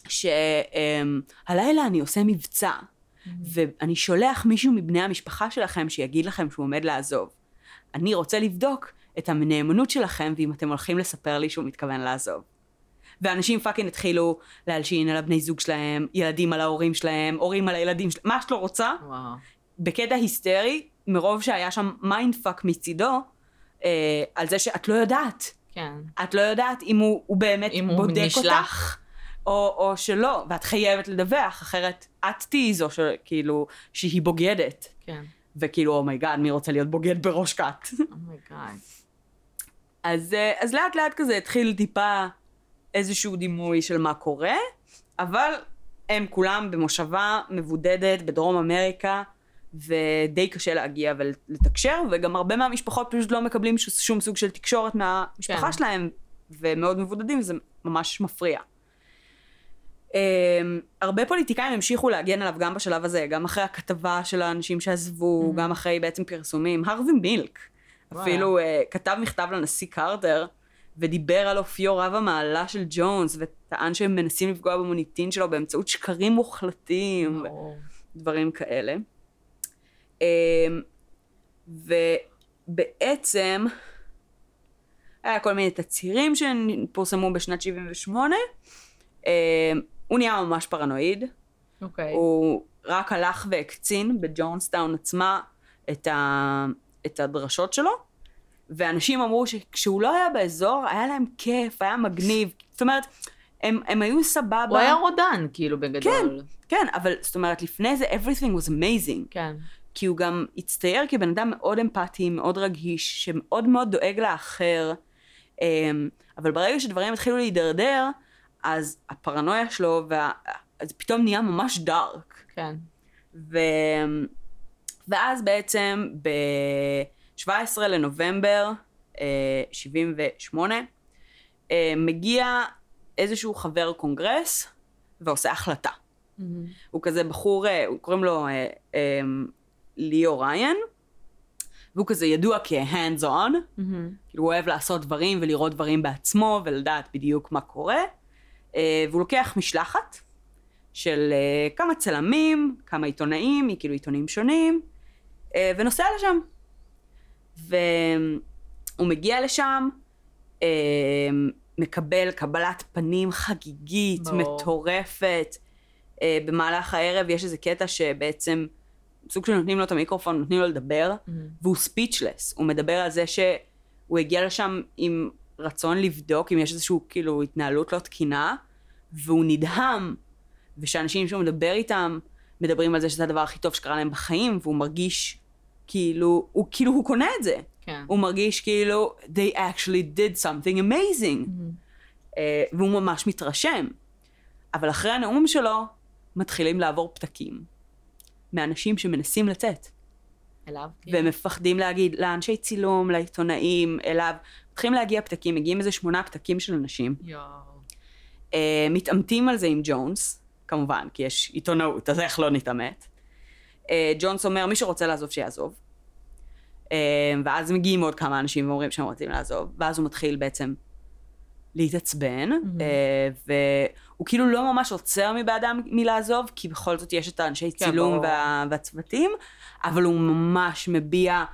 שהלילה אני עושה מבצע, ואני שולח מישהו מבני המשפחה שלכם שיגיד לכם שהוא עומד לעזוב. אני רוצה לבדוק את הנאמנות שלכם ואם אתם הולכים לספר לי שהוא מתכוון לעזוב. ואנשים fucking התחילו להלשין על הבני זוג שלהם, ילדים על ההורים שלהם, הורים על הילדים שלהם, מה שאת לא רוצה, וואו. בקטע היסטרי, מרוב שהיה שם mind fuck מצידו, אה, על זה שאת לא יודעת. כן. את לא יודעת אם הוא, הוא באמת אם הוא בודק נשלח. אותך, או, או שלא, ואת חייבת לדווח, אחרת את תהיי זו שכאילו, שהיא בוגדת. כן. וכאילו, oh my god, מי רוצה להיות בוגד בראש כת? oh my god. אז, אה, אז לאט לאט כזה התחיל טיפה איזשהו דימוי של מה קורה, אבל הם כולם במושבה מבודדת בדרום אמריקה, ודי קשה להגיע ולתקשר, וגם הרבה מהמשפחות פשוט לא מקבלים שום סוג של תקשורת מהמשפחה כן. שלהם, ומאוד מבודדים, וזה ממש מפריע. Um, הרבה פוליטיקאים המשיכו להגן עליו גם בשלב הזה, גם אחרי הכתבה של האנשים שעזבו, Mhm. גם אחרי בעצם פרסומים. הרווי מילק וואלה. אפילו uh, כתב מכתב לנשיא קרטר, ודיבר על אופיו רב המעלה של ג'ונס, וטען שהם מנסים לפגוע במוניטין שלו באמצעות שקרים מוחלטים, ברור. ודברים כאלה. Um, ובעצם, היה כל מיני תצהירים שפורסמו בשנת 78, um, הוא נהיה ממש פרנואיד, אוקיי. הוא רק הלך והקצין בג'ונסטאון עצמה את, ה... את הדרשות שלו, ואנשים אמרו שכשהוא לא היה באזור, היה להם כיף, היה מגניב. זאת אומרת, הם, הם היו סבבה. הוא היה רודן, כאילו, בגדול. כן, אבל זאת אומרת, לפני זה everything was amazing. כן. כי הוא גם הצטייר כבן אדם מאוד אמפתי, מאוד רגיש, שמאוד מאוד דואג לאחר. אמ, אבל ברגע שדברים התחילו להידרדר, אז הפרנויה שלו זה פתאום נהיה ממש דארק. כן. ו... ואז בעצם ב-17 לנובמבר אה, 78 אה, מגיע איזשהו חבר קונגרס ועושה החלטה. הוא כזה בחור, אה, קוראים לו אה, אה, ליאו ריין, והוא כזה ידוע כ-hands on, כאילו הוא אוהב לעשות דברים ולראות דברים בעצמו ולדעת בדיוק מה קורה, אה, והוא לוקח משלחת של אה, כמה צלמים, כמה עיתונאים, מכאילו עיתונים שונים, אה, ונוסע לשם. והוא מגיע לשם, אה, מקבל קבלת פנים חגיגית, ברור. מטורפת. אה, במהלך הערב יש איזה קטע שבעצם, סוג של נותנים לו את המיקרופון, נותנים לו לדבר, והוא ספיצ'לס. הוא מדבר על זה שהוא הגיע לשם עם רצון לבדוק אם יש איזושהי כאילו התנהלות לא תקינה, והוא נדהם, ושאנשים שהוא מדבר איתם, מדברים על זה שזה הדבר הכי טוב שקרה להם בחיים, והוא מרגיש כאילו, הוא כאילו הוא קונה את זה. כן. הוא מרגיש כאילו, they actually did something amazing. אה, והוא ממש מתרשם. אבל אחרי הנאום שלו, מתחילים לעבור פתקים. מאנשים שמנסים לצאת. אליו? והם מפחדים להגיד לאנשי צילום, לעיתונאים, אליו. מתחילים להגיע פתקים, מגיעים איזה שמונה פתקים של אנשים. יואו. אה, מתעמתים על זה עם ג'ונס, כמובן, כי יש עיתונאות, אז איך לא נתעמת. אה, ג'ונס אומר, מי שרוצה לעזוב, שיעזוב. אה, ואז מגיעים עוד כמה אנשים ואומרים שהם רוצים לעזוב, ואז הוא מתחיל בעצם להתעצבן, אה, והוא כאילו לא ממש עוצר מבעדם מלעזוב, כי בכל זאת יש את האנשי כן, צילום. וה, והצוותים, אבל הוא ממש מביע,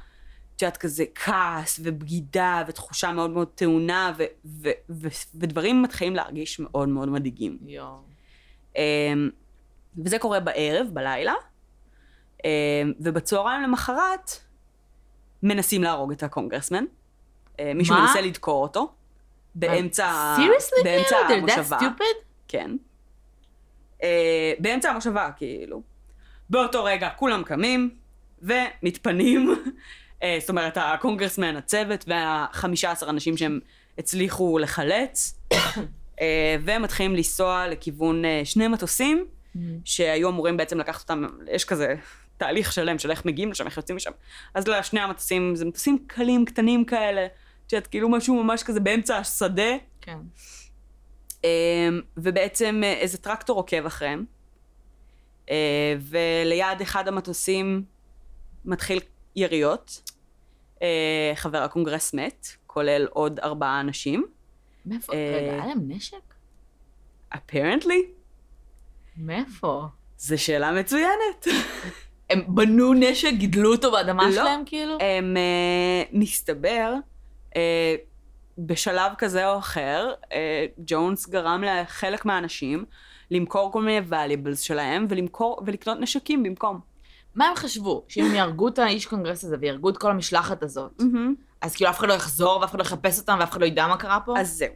את יודעת, כזה כעס ובגידה ותחושה מאוד מאוד טעונה, ו- ו- ו- ודברים מתחילים להרגיש מאוד מאוד מדאיגים. יואו. אמ, וזה קורה בערב, בלילה, אמ, ובצהריים למחרת מנסים להרוג את הקונגרסמן. אה, מישהו מה? מנסה לדקור אותו. באמצע, Seriously? באמצע המושבה. כן. אה, באמצע המושבה, כאילו. באותו רגע כולם קמים ומתפנים. אה, זאת אומרת, הקונגרסמן, הצוות וה-15 אנשים שהם הצליחו לחלץ, אה, ומתחילים לנסוע לכיוון אה, שני מטוסים, שהיו אמורים בעצם לקחת אותם, יש כזה תהליך שלם של איך מגיעים לשם, איך יוצאים משם. אז לשני המטוסים, זה מטוסים קלים, קטנים כאלה, את יודעת, כאילו משהו ממש כזה באמצע השדה. כן. ובעצם איזה טרקטור עוקב אחריהם, וליד אחד המטוסים מתחיל יריות. אה, חבר הקונגרס מת, כולל עוד ארבעה אנשים. מאיפה? אה, רגע, היה להם נשק? apparently, מאיפה? זו שאלה מצוינת. הם בנו נשק, גידלו אותו באדמה לא. שלהם, כאילו? הם, אה, מסתבר, אה, בשלב כזה או אחר, אה, ג'ונס גרם לחלק מהאנשים למכור כל מיני valuables שלהם ולמכור, ולקנות נשקים במקום. מה הם חשבו? שאם יהרגו את האיש קונגרס הזה ויהרגו את כל המשלחת הזאת, אז כאילו אף אחד לא יחזור ואף אחד לא יחפש אותם ואף אחד לא ידע מה קרה פה? אז זהו.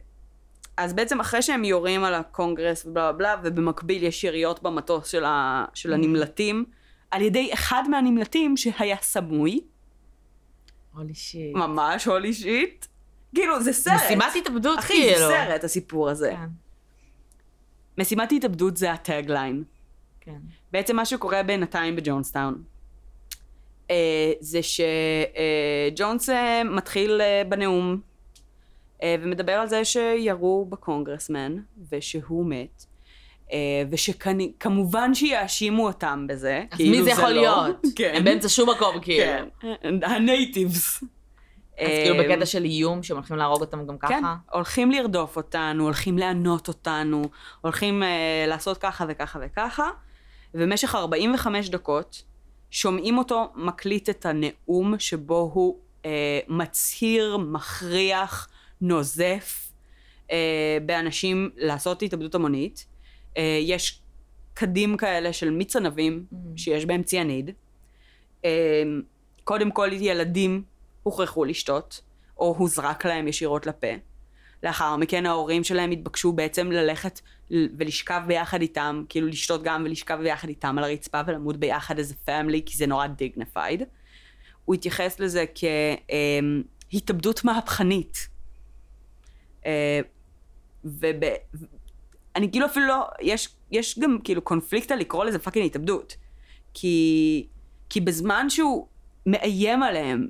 אז בעצם אחרי שהם יורים על הקונגרס ובלה בלה בלה, ובמקביל יש יריות במטוס של, ה, של הנמלטים, על ידי אחד מהנמלטים שהיה סמוי, holy shit. ממש holy shit. כאילו, זה סרט. משימת התאבדות, אחי, כאילו. זה סרט, הסיפור הזה. כן, משימת התאבדות זה ה tagline. כן. בעצם מה שקורה בינתיים בג'ונסטאון, אה, זה שג'ונס אה, מתחיל אה, בנאום אה, ומדבר על זה שירו בקונגרסמן ושהוא מת. ושכמובן שיאשימו אותם בזה. אז כאילו מי זה יכול לא. להיות? כן. הם באמצע שום מקום, כאילו. כן. ה natives. אז כאילו בקטע של איום, שהם הולכים להרוג אותם גם כן, ככה? הולכים לרדוף אותנו, הולכים לענות אותנו, הולכים אה, לעשות ככה וככה וככה, ובמשך 45 דקות שומעים אותו מקליט את הנאום שבו הוא אה, מצהיר, מכריח, נוזף אה, באנשים לעשות התאבדות המונית. אה, יש קדים כאלה של מיץ ענבים שיש בהם ציאניד. אה, קודם כל ילדים הוכרחו לשתות, או הוזרק להם ישירות לפה. לאחר מכן ההורים שלהם התבקשו בעצם ללכת ולשכב ביחד איתם, כאילו לשתות גם ולשכב ביחד איתם על הרצפה ולמות ביחד איזה family, כי זה נורא dignified. הוא התייחס לזה כהתאבדות מהפכנית. אה, ואני כאילו אפילו לא, יש יש גם כאילו קונפליקט על לקרוא לזה fucking התאבדות. כי, כי בזמן שהוא מאיים עליהם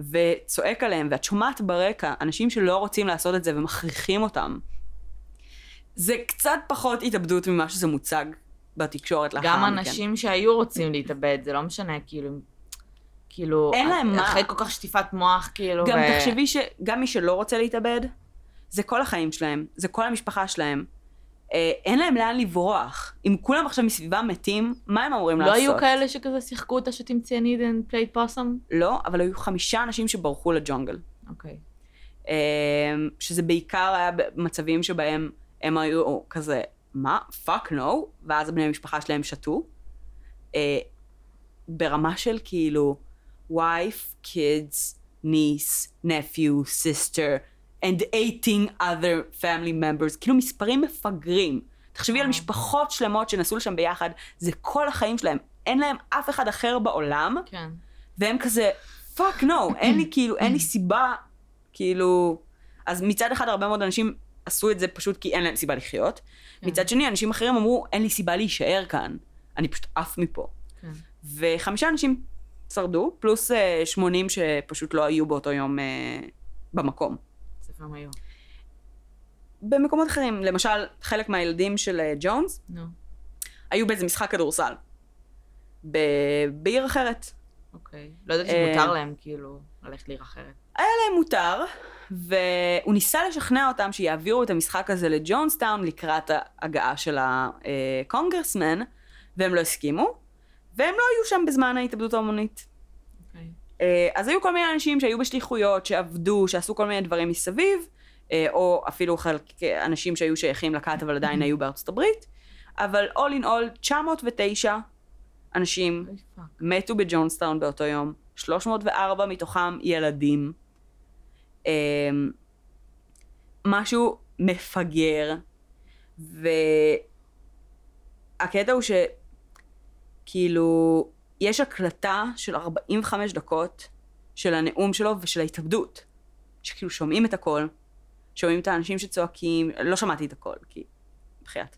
וצועק עליהם, ואת שומעת ברקע אנשים שלא רוצים לעשות את זה ומכריחים אותם, זה קצת פחות התאבדות ממה שזה מוצג בתקשורת לאחר גם מכן. אנשים שהיו רוצים להתאבד, זה לא משנה, כאילו, כאילו, אין להם מה. אחרי כל כך שטיפת מוח, כאילו, גם ו- תחשבי שגם מי שלא רוצה להתאבד, זה כל החיים שלהם, זה כל המשפחה שלהם. אה, אין להם לאן לברוח. אם כולם עכשיו מסביבם מתים, מה הם אמורים לא לעשות? היו כאלה שכזה שיחקו אותה שותים ציאניד and played possum? לא, אבל היו חמישה אנשים שברחו לג'ונגל. אוקיי. אה, שזה בעיקר היה במצבים שבהם הם היו כזה, מה? fuck no? ואז בני המשפחה שלהם שתו. אה, ברמה של כאילו, wife, kids, niece, nephew, sister, and 18 other family members, כאילו מספרים מפגרים. תחשבי על וואו. משפחות שלמות שנסעו לשם ביחד, זה כל החיים שלהם. אין להם אף אחד אחר בעולם, כן. והם כזה, fuck no, אין לי כאילו, אין לי סיבה, כאילו... אז מצד אחד הרבה מאוד אנשים עשו את זה פשוט כי אין להם סיבה לחיות. כן. מצד שני, אנשים אחרים אמרו, אין לי סיבה להישאר כאן, אני פשוט עף מפה. כן. וחמישה אנשים שרדו, פלוס אה, 80 שפשוט לא היו באותו יום אה, במקום. הם היו? במקומות אחרים, למשל, חלק מהילדים של אה, ג'ונס נו, היו באיזה משחק כדורסל. ב... בעיר אחרת. אוקיי. לא ידעתי אה, שמותר להם, כאילו, ללכת לעיר אחרת. היה להם מותר, והוא ניסה לשכנע אותם שיעבירו את המשחק הזה לג'ונסטאון לקראת ההגעה של הקונגרסמן, והם לא הסכימו, והם לא היו שם בזמן ההתאבדות ההמונית. אה, אז היו כל מיני אנשים שהיו בשליחויות, שעבדו, שעשו כל מיני דברים מסביב, אה, או אפילו חלק אנשים שהיו שייכים לכת אבל עדיין היו בארצות הברית, אבל all in all 909 אנשים fuck. מתו בג'ונסטאון באותו יום, 304 מתוכם ילדים. אמ, משהו מפגר, והקטע הוא שכאילו, יש הקלטה של 45 דקות של הנאום שלו ושל ההתאבדות, שכאילו שומעים את הכל, שומעים את האנשים שצועקים, לא שמעתי את הכל, כי, בחייאת.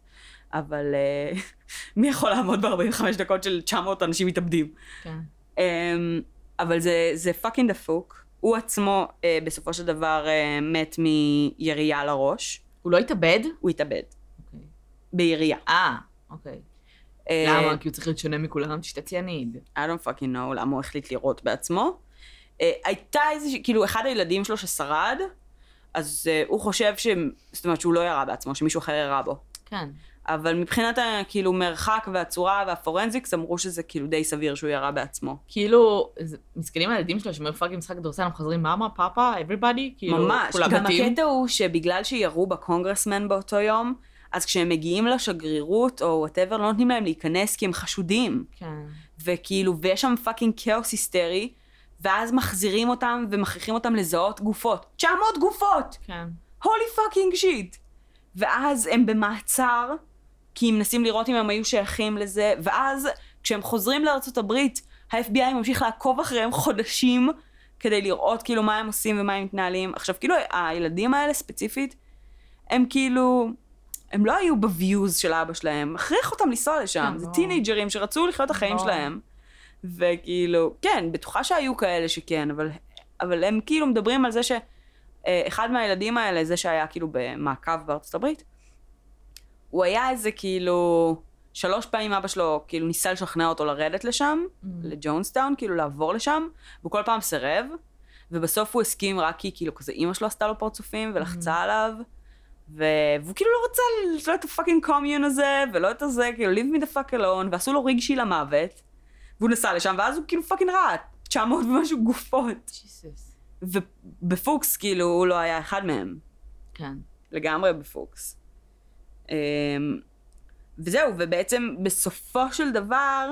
אבל אה, מי יכול לעמוד ב-45 דקות של 900 אנשים מתאבדים? כן. Um, אבל זה, זה fucking דפוק. הוא עצמו uh, בסופו של דבר uh, מת מירייה לראש. הוא לא התאבד? הוא התאבד. אוקיי. בירייה. אה, אוקיי. למה? כי הוא צריך להיות שונה מכולם, תשתה ציאניד. I don't fucking know למה הוא החליט לירות בעצמו. Uh, הייתה איזושהי, כאילו אחד הילדים שלו ששרד, אז uh, הוא חושב ש... זאת אומרת שהוא לא ירה בעצמו, שמישהו אחר ירה בו. כן. אבל מבחינת הכאילו מרחק והצורה וה forensics אמרו שזה כאילו די סביר שהוא ירה בעצמו. כאילו, מסכנים הילדים שלו שאומרים fucking משחק כדורסל, הם חוזרים mama, papa, everybody, כאילו, ממש, גם. הקטע הוא שבגלל שירו בקונגרסמן באותו יום, אז כשהם מגיעים לשגרירות או whatever, לא נותנים להם להיכנס כי הם חשודים. כן. וכאילו, ויש שם fucking כאוס היסטרי, ואז מחזירים אותם ומכריחים אותם לזהות גופות. 900 גופות! כן. holy fucking shit! ואז הם במעצר, כי הם מנסים לראות אם הם היו שייכים לזה, ואז כשהם חוזרים לארצות הברית, ה-FBI ממשיך לעקוב אחריהם חודשים, כדי לראות כאילו מה הם עושים ומה הם מתנהלים. עכשיו, כאילו, הילדים האלה ספציפית, הם כאילו, הם לא היו ב- views של אבא שלהם, הכריח אותם לנסוע לשם. כן, זה. טינאייג'רים שרצו לחיות את החיים. שלהם. וכאילו, כן, בטוחה שהיו כאלה שכן, אבל, אבל הם כאילו מדברים על זה שאחד מהילדים האלה, זה שהיה כאילו במעקב בארצות הברית, הוא היה איזה כאילו, שלוש פעמים אבא שלו כאילו ניסה לשכנע אותו לרדת לשם, Mm. לג'ונסטאון, כאילו לעבור לשם, והוא כל פעם סירב, ובסוף הוא הסכים רק כי כאילו כזה אימא שלו עשתה לו פרצופים ולחצה עליו, ו... והוא כאילו לא רצה לא את הפאקינג קומיון הזה, ולא את הזה, כאילו leave me the fuck alone, ועשו לו רגשי למוות, והוא נסע לשם, ואז הוא כאילו פאקינג רע, 900 ומשהו גופות. ג'יסוס. ובפוקס כאילו הוא לא היה אחד מהם. כן. לגמרי בפוקס. אמ, וזהו, ובעצם בסופו של דבר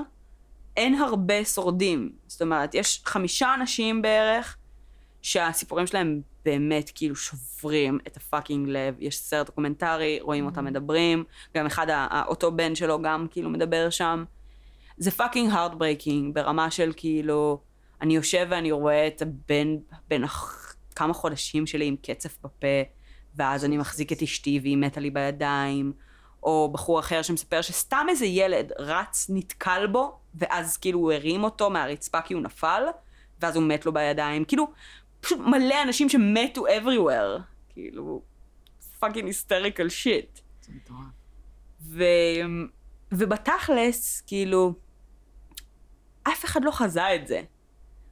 אין הרבה שורדים. זאת אומרת, יש חמישה אנשים בערך שהסיפורים שלהם באמת כאילו שוברים את הפאקינג לב. יש סרט דוקומנטרי, רואים אותם מדברים, גם אחד, אותו בן שלו גם כאילו מדבר שם. זה fucking heartbreaking ברמה של כאילו, אני יושב ואני רואה את הבן, בן כמה חודשים שלי עם קצף בפה, ואז אני מחזיק את אשתי והיא מתה לי בידיים, או בחור אחר שמספר שסתם איזה ילד רץ, נתקל בו, ואז כאילו הוא הרים אותו מהרצפה כי הוא נפל, ואז הוא מת לו בידיים. כאילו, פשוט מלא אנשים שמתו everywhere. כאילו, fucking hysterical shit. זה מטורף. ו... ובתכלס, כאילו, אף אחד לא חזה את זה.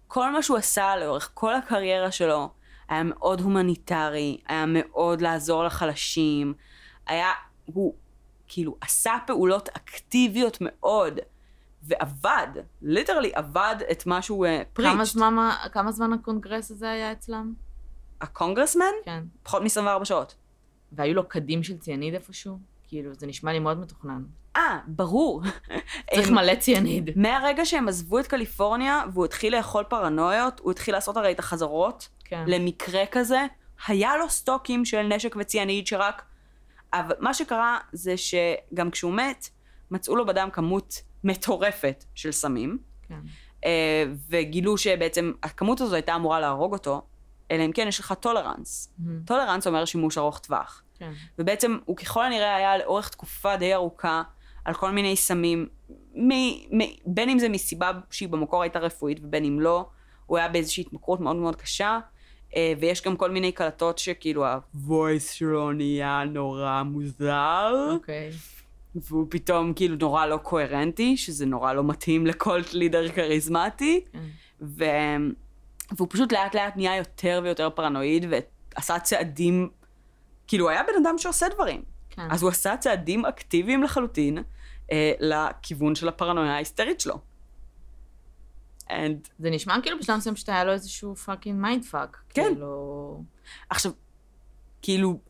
כל מה שהוא עשה לאורך כל הקריירה שלו היה מאוד הומניטרי, היה מאוד לעזור לחלשים, היה, הוא כאילו עשה פעולות אקטיביות מאוד, ועבד, literally עבד את מה שהוא preach. כמה זמן, כמה זמן הקונגרס הזה היה אצלם? הקונגרסמן? כן. פחות מ-24 שעות. והיו לו כדים של ציאניד איפשהו? כאילו, זה נשמע לי מאוד מתוכנן. אה, ברור. צריך מלא ציאניד. מהרגע שהם עזבו את קליפורניה, והוא התחיל לאכול פרנויות, הוא התחיל לעשות הרי את החזרות כן. למקרה כזה, היה לו סטוקים של נשק וציאניד שרק... אבל מה שקרה זה שגם כשהוא מת, מצאו לו בדם כמות מטורפת של סמים, כן. אה, וגילו שבעצם הכמות הזו הייתה אמורה להרוג אותו, אלא אם כן יש לך tolerance. מהמם. tolerance אומר שימוש ארוך טווח. כן. ובעצם הוא ככל הנראה היה לאורך תקופה די ארוכה על כל מיני סמים, מ- מ- בין אם זה מסיבה שהיא במקור הייתה רפואית ובין אם לא, הוא היה באיזושהי התמכרות מאוד מאוד קשה, אה, ויש גם כל מיני קלטות שכאילו ה-voice שלו נהיה נורא מוזר, אוקיי. והוא פתאום כאילו נורא לא קוהרנטי, שזה נורא לא מתאים לקולט לידר כריזמטי, כן. ו... והוא פשוט לאט לאט נהיה יותר ויותר פרנואיד ועשה צעדים, כאילו הוא היה בן אדם שעושה דברים. כן. אז הוא עשה צעדים אקטיביים לחלוטין אה, לכיוון של הפרנויה ההיסטרית שלו. And זה נשמע כאילו בשלב מסוים שאתה היה לו איזשהו fucking mind fuck. כן. כאילו... עכשיו, כאילו,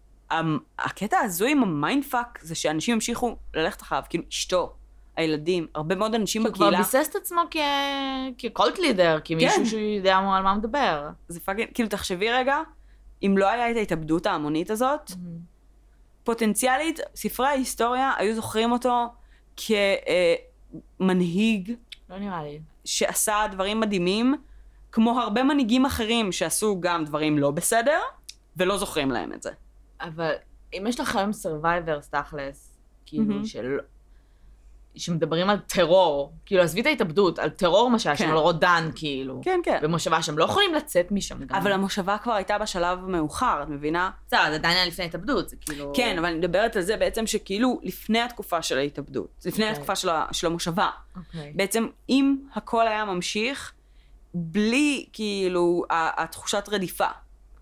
הקטע ההזוי עם ה- mind fuck זה שאנשים המשיכו ללכת אחריו, כאילו אשתו, הילדים, הרבה מאוד אנשים כי הוא כבר בקהילה, ביסס את עצמו כ... כ- cult leader, כמישהו כן. שיודע על מה מדבר. זה fucking, כאילו תחשבי רגע, אם לא היה את ההתאבדות ההמונית הזאת, פוטנציאלית, ספרי ההיסטוריה היו זוכרים אותו כמנהיג לא נראה לי. שעשה דברים מדהימים, כמו הרבה מנהיגים אחרים שעשו גם דברים לא בסדר, ולא זוכרים להם את זה. אבל אם יש לך היום survivors תכלס, כאילו מהמם. של... שמדברים על טרור, כאילו עזבי את ההתאבדות, על טרור מה שהיה שם. על רודן כאילו. כן, כן. במושבה שהם לא יכולים לצאת משם גם. אבל המושבה כבר הייתה בשלב המאוחר, את מבינה? בסדר, זה עדיין היה לפני ההתאבדות, זה כאילו... כן, אבל אני מדברת על זה בעצם שכאילו לפני התקופה של ההתאבדות, לפני אוקיי. התקופה של ה- של המושבה. אוקיי. בעצם אם הכל היה ממשיך, בלי כאילו התחושת רדיפה.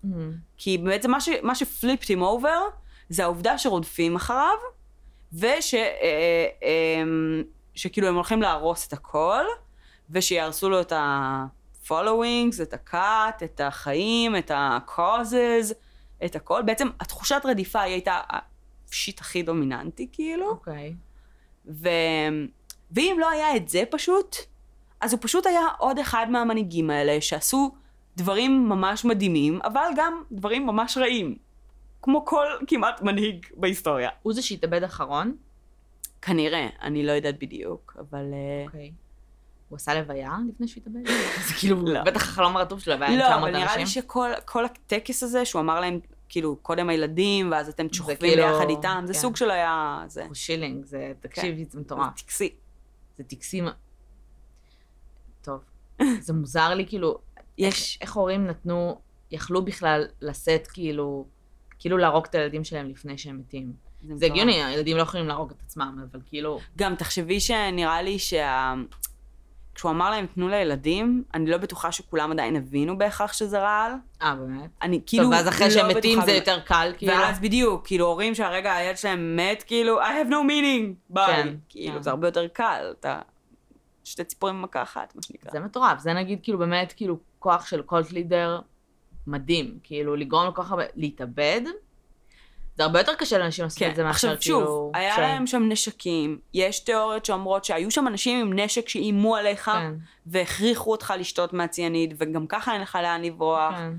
מהמם. כי בעצם מה, ש, מה שפליפט him over, זה העובדה שרודפים אחריו, וש... אה, אה, שכאילו הם הולכים להרוס את הכל, ושיהרסו לו את ה-followings, את ה-cut, את החיים, את ה-causes, את הכל. בעצם התחושת רדיפה היא הייתה השיט הכי דומיננטי, כאילו. אוקיי. ו... ואם לא היה את זה פשוט, אז הוא פשוט היה עוד אחד מהמנהיגים האלה שעשו דברים ממש מדהימים, אבל גם דברים ממש רעים. כמו כל כמעט מנהיג בהיסטוריה. הוא זה שהתאבד אחרון? כנראה, אני לא יודעת בדיוק, אבל... אה, אוקיי. הוא עשה לוויה לפני שהוא התאבד? זה כאילו, לא. בטח החלום הרטוב שלו, והיה עם לא, 900 אבל נראה לי אנשים. שכל כל הטקס הזה, שהוא אמר להם, כאילו, קודם הילדים, ואז אתם שוכבים כאילו- ביחד איתם, זה כן. סוג של היה... זה שילינג, זה, תקשיבי, זה זה מטורף. טקסי. זה טקסים... טוב. זה מוזר לי, כאילו, יש... איך הורים נתנו, יכלו בכלל לשאת, כאילו, כאילו להרוג את הילדים שלהם לפני שהם מתים. זה. הגיוני, הילדים לא יכולים להרוג את עצמם, אבל כאילו... גם תחשבי שנראה לי שה... כשהוא אמר להם תנו לילדים, אני לא בטוחה שכולם עדיין הבינו בהכרח שזה רעל. אה, באמת? אני כאילו טוב, ואז אחרי לא שהם מתים זה. יותר קל, כאילו. ואז בדיוק, כאילו הורים שהרגע הילד שלהם מת, כאילו, I have no meaning, ביי. כן, כאילו, כן. זה הרבה יותר קל, אתה... שתי ציפורים במכה אחת, מה שנקרא. זה מטורף, זה נגיד כאילו באמת כאילו כוח של cult leader מדהים, כאילו לגרום לכל כך הרבה, להתאבד, זה הרבה יותר קשה לאנשים לעשות כן, את זה מאשר עכשיו כאילו... שוב, היה ש- להם שם נשקים, יש תיאוריות שאומרות שהיו שם אנשים עם נשק שאיימו עליך, כן, והכריחו אותך לשתות מהציאניד, וגם ככה אין לך לאן לברוח. כן.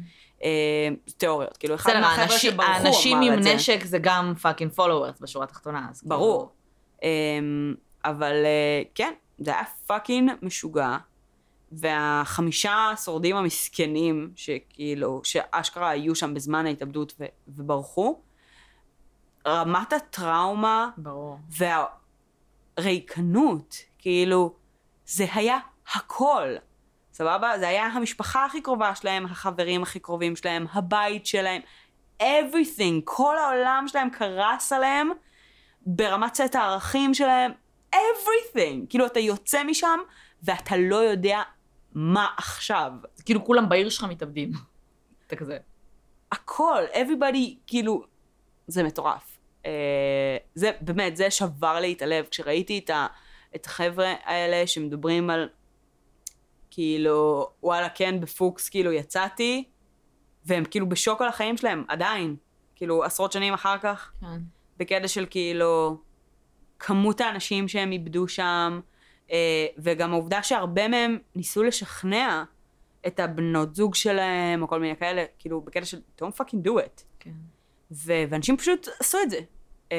אה, תיאוריות, כאילו אחד מהחבר'ה האנשים- שברחו האנשים אמר עם את זה. נשק זה גם fucking powerless בשורה התחתונה, אז כאילו- ברור. אמ, אבל אה, כן, זה היה פאקינג משוגע. והחמישה שורדים המסכנים, שכאילו, שאשכרה היו שם בזמן ההתאבדות ו- וברחו, רמת הטראומה ברור. והריקנות, כאילו, זה היה הכל. סבבה? זה היה המשפחה הכי קרובה שלהם, החברים הכי קרובים שלהם, הבית שלהם, everything, כל העולם שלהם קרס עליהם ברמת סט הערכים שלהם, everything. כאילו, אתה יוצא משם ואתה לא יודע מה עכשיו. זה כאילו כולם בעיר שלך מתאבדים. אתה כזה. הכל, everybody, כאילו, זה מטורף. אה, זה, באמת, זה שבר לי את הלב. כשראיתי את, ה, את החבר'ה האלה שמדברים על, כאילו, וואלה, כן, בפוקס, כאילו, יצאתי, והם כאילו בשוק על החיים שלהם, עדיין. כאילו, עשרות שנים אחר כך, כן. בקטע של כאילו, כמות האנשים שהם איבדו שם, אה, וגם העובדה שהרבה מהם ניסו לשכנע את הבנות זוג שלהם, או כל מיני כאלה, כאילו, בקטע של don't fucking do it. כן. ו- ואנשים פשוט עשו את זה. Um,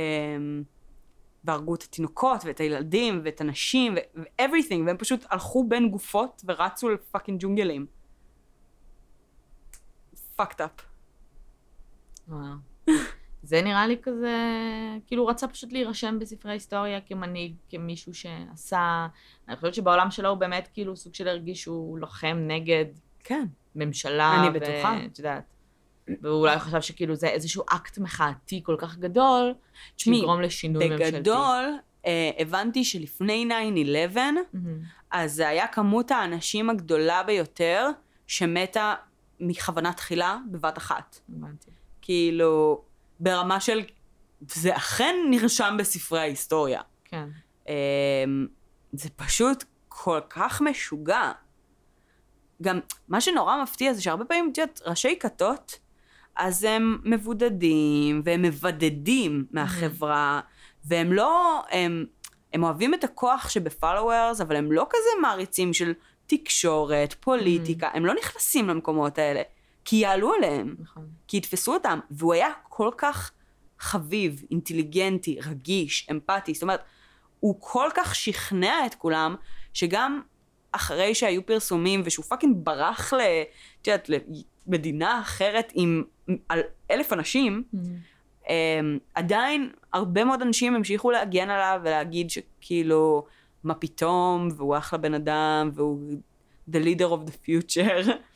והרגו את התינוקות ואת הילדים ואת הנשים ו-everything, והם פשוט הלכו בין גופות ורצו לפאקינג ג'ונגלים. fucked up. וואו. זה נראה לי כזה, כאילו הוא רצה פשוט להירשם בספרי ההיסטוריה כמנהיג, כמישהו שעשה, אני חושבת שבעולם שלו הוא באמת כאילו סוג של הרגיש שהוא לוחם נגד כן. ממשלה. אני ו- בטוחה. את יודעת. והוא אולי חשב שכאילו זה איזשהו אקט מחאתי כל כך גדול, שיגרום לשינוי ממשלתי. בגדול, אה, הבנתי שלפני 9-11, מהמם. אז זה היה כמות האנשים הגדולה ביותר שמתה מכוונה תחילה בבת אחת. הבנתי. כאילו, ברמה של... זה אכן נרשם בספרי ההיסטוריה. כן. אמ, זה פשוט כל כך משוגע. גם מה שנורא מפתיע זה שהרבה פעמים, את יודעת, ראשי כתות, אז הם מבודדים והם מבדדים מהחברה, והם לא, הם, הם אוהבים את הכוח שבפלוורס, אבל הם לא כזה מעריצים של תקשורת, פוליטיקה, הם לא נכנסים למקומות האלה, כי יעלו עליהם. נכון. כי יתפסו אותם, והוא היה כל כך חביב, אינטליגנטי, רגיש, אמפתי, זאת אומרת, הוא כל כך שכנע את כולם, שגם אחרי שהיו פרסומים ושהוא פאקינג ברח ל... את יודעת, למדינה אחרת עם על אלף אנשים, אמ, עדיין הרבה מאוד אנשים המשיכו להגן עליו ולהגיד שכאילו, מה פתאום, והוא אחלה בן אדם, והוא the leader of the future.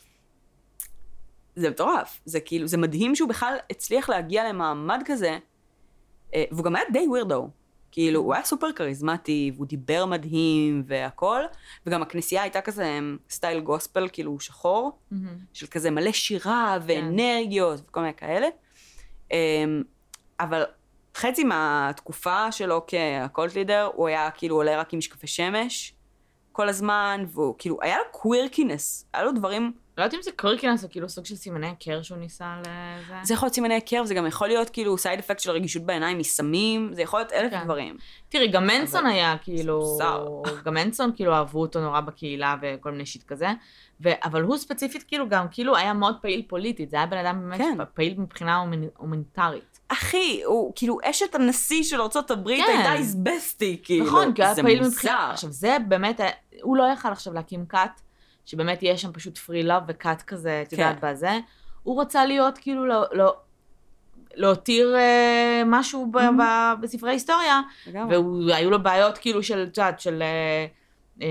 זה מטורף, זה כאילו, זה מדהים שהוא בכלל הצליח להגיע למעמד כזה, אה, והוא גם היה די ווירדו. כאילו, הוא היה סופר כריזמטי, והוא דיבר מדהים והכל, וגם הכנסייה הייתה כזה סטייל גוספל, כאילו שחור, מהמם. של כזה מלא שירה ואנרגיות וכל מיני כאלה. אמ, אבל חצי מהתקופה שלו כה- cult leader, הוא היה כאילו עולה רק עם משקפי שמש כל הזמן, והוא כאילו, היה לו quirkiness, היה לו דברים, לא יודעת אם זה quirkiness או כאילו סוג של סימני היכר שהוא ניסה לזה. זה יכול להיות סימני היכר, וזה גם יכול להיות כאילו side effect של רגישות בעיניים מסמים, זה יכול להיות אלף כן. דברים. תראי, גם מנסון אבל- היה כאילו. גם מנסון כאילו אהבו אותו נורא בקהילה וכל מיני shit כזה, ו... אבל הוא ספציפית כאילו גם כאילו היה מאוד פעיל פוליטית, זה היה בן אדם באמת כן. פעיל מבחינה הומני- הומניטרית. אחי, הוא כאילו אשת הנשיא של ארה"ב כן. הייתה איזה bestie, כאילו. נכון, כי הוא היה זה פעיל. מבחינה, עכשיו זה באמת, הוא לא יכל עכשיו להקים כת, שבאמת יהיה שם פשוט free love וכת כזה, את יודעת, כן. בזה. הוא רצה להיות כאילו, לא, לא, להותיר אה, משהו ב, ב, בספרי ההיסטוריה, לגמרי. והיו לו בעיות כאילו של, את יודעת, של אה, אה,